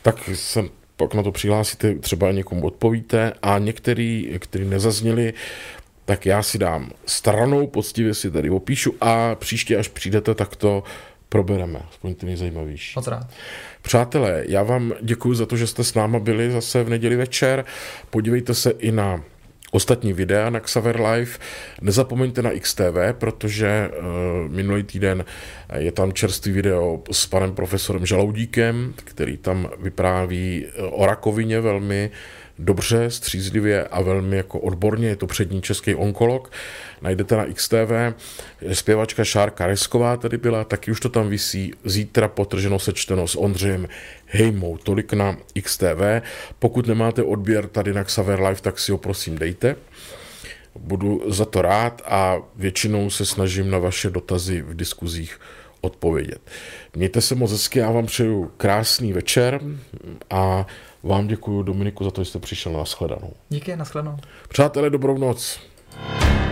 Tak se pak na to přihlásíte, třeba někomu odpovíte a některý, který nezazněli, tak já si dám stranou, poctivě si tady opíšu a příště, až přijdete, tak to probereme, aspoň ty nejzajímavější. Moc rád. Přátelé, já vám děkuji za to, že jste s náma byli zase v neděli večer. Podívejte se i na ostatní videa na Xaver Live. Nezapomeňte na XTV, protože uh, minulý týden je tam čerstvý video s panem profesorem Žaloudíkem, který tam vypráví eh, o rakovině velmi dobře, střízlivě a velmi jako odborně. Je to přední český onkolog. Najdete na XTV. Zpěvačka Šárka Resková tady byla, taky už to tam visí. Zítra potrženo sečteno s Ondřejem Hejmou. Tolik na XTV. Pokud nemáte odběr tady na Xaver Live, tak si ho prosím dejte. Budu za to rád a většinou se snažím na vaše dotazy v diskuzích odpovědět. Mějte se moc hezky, já vám přeju krásný večer a vám děkuji, Dominiku, za to, že jste přišel. Naschledanou. Díky, naschledanou. Přátelé, dobrou noc. Yeah.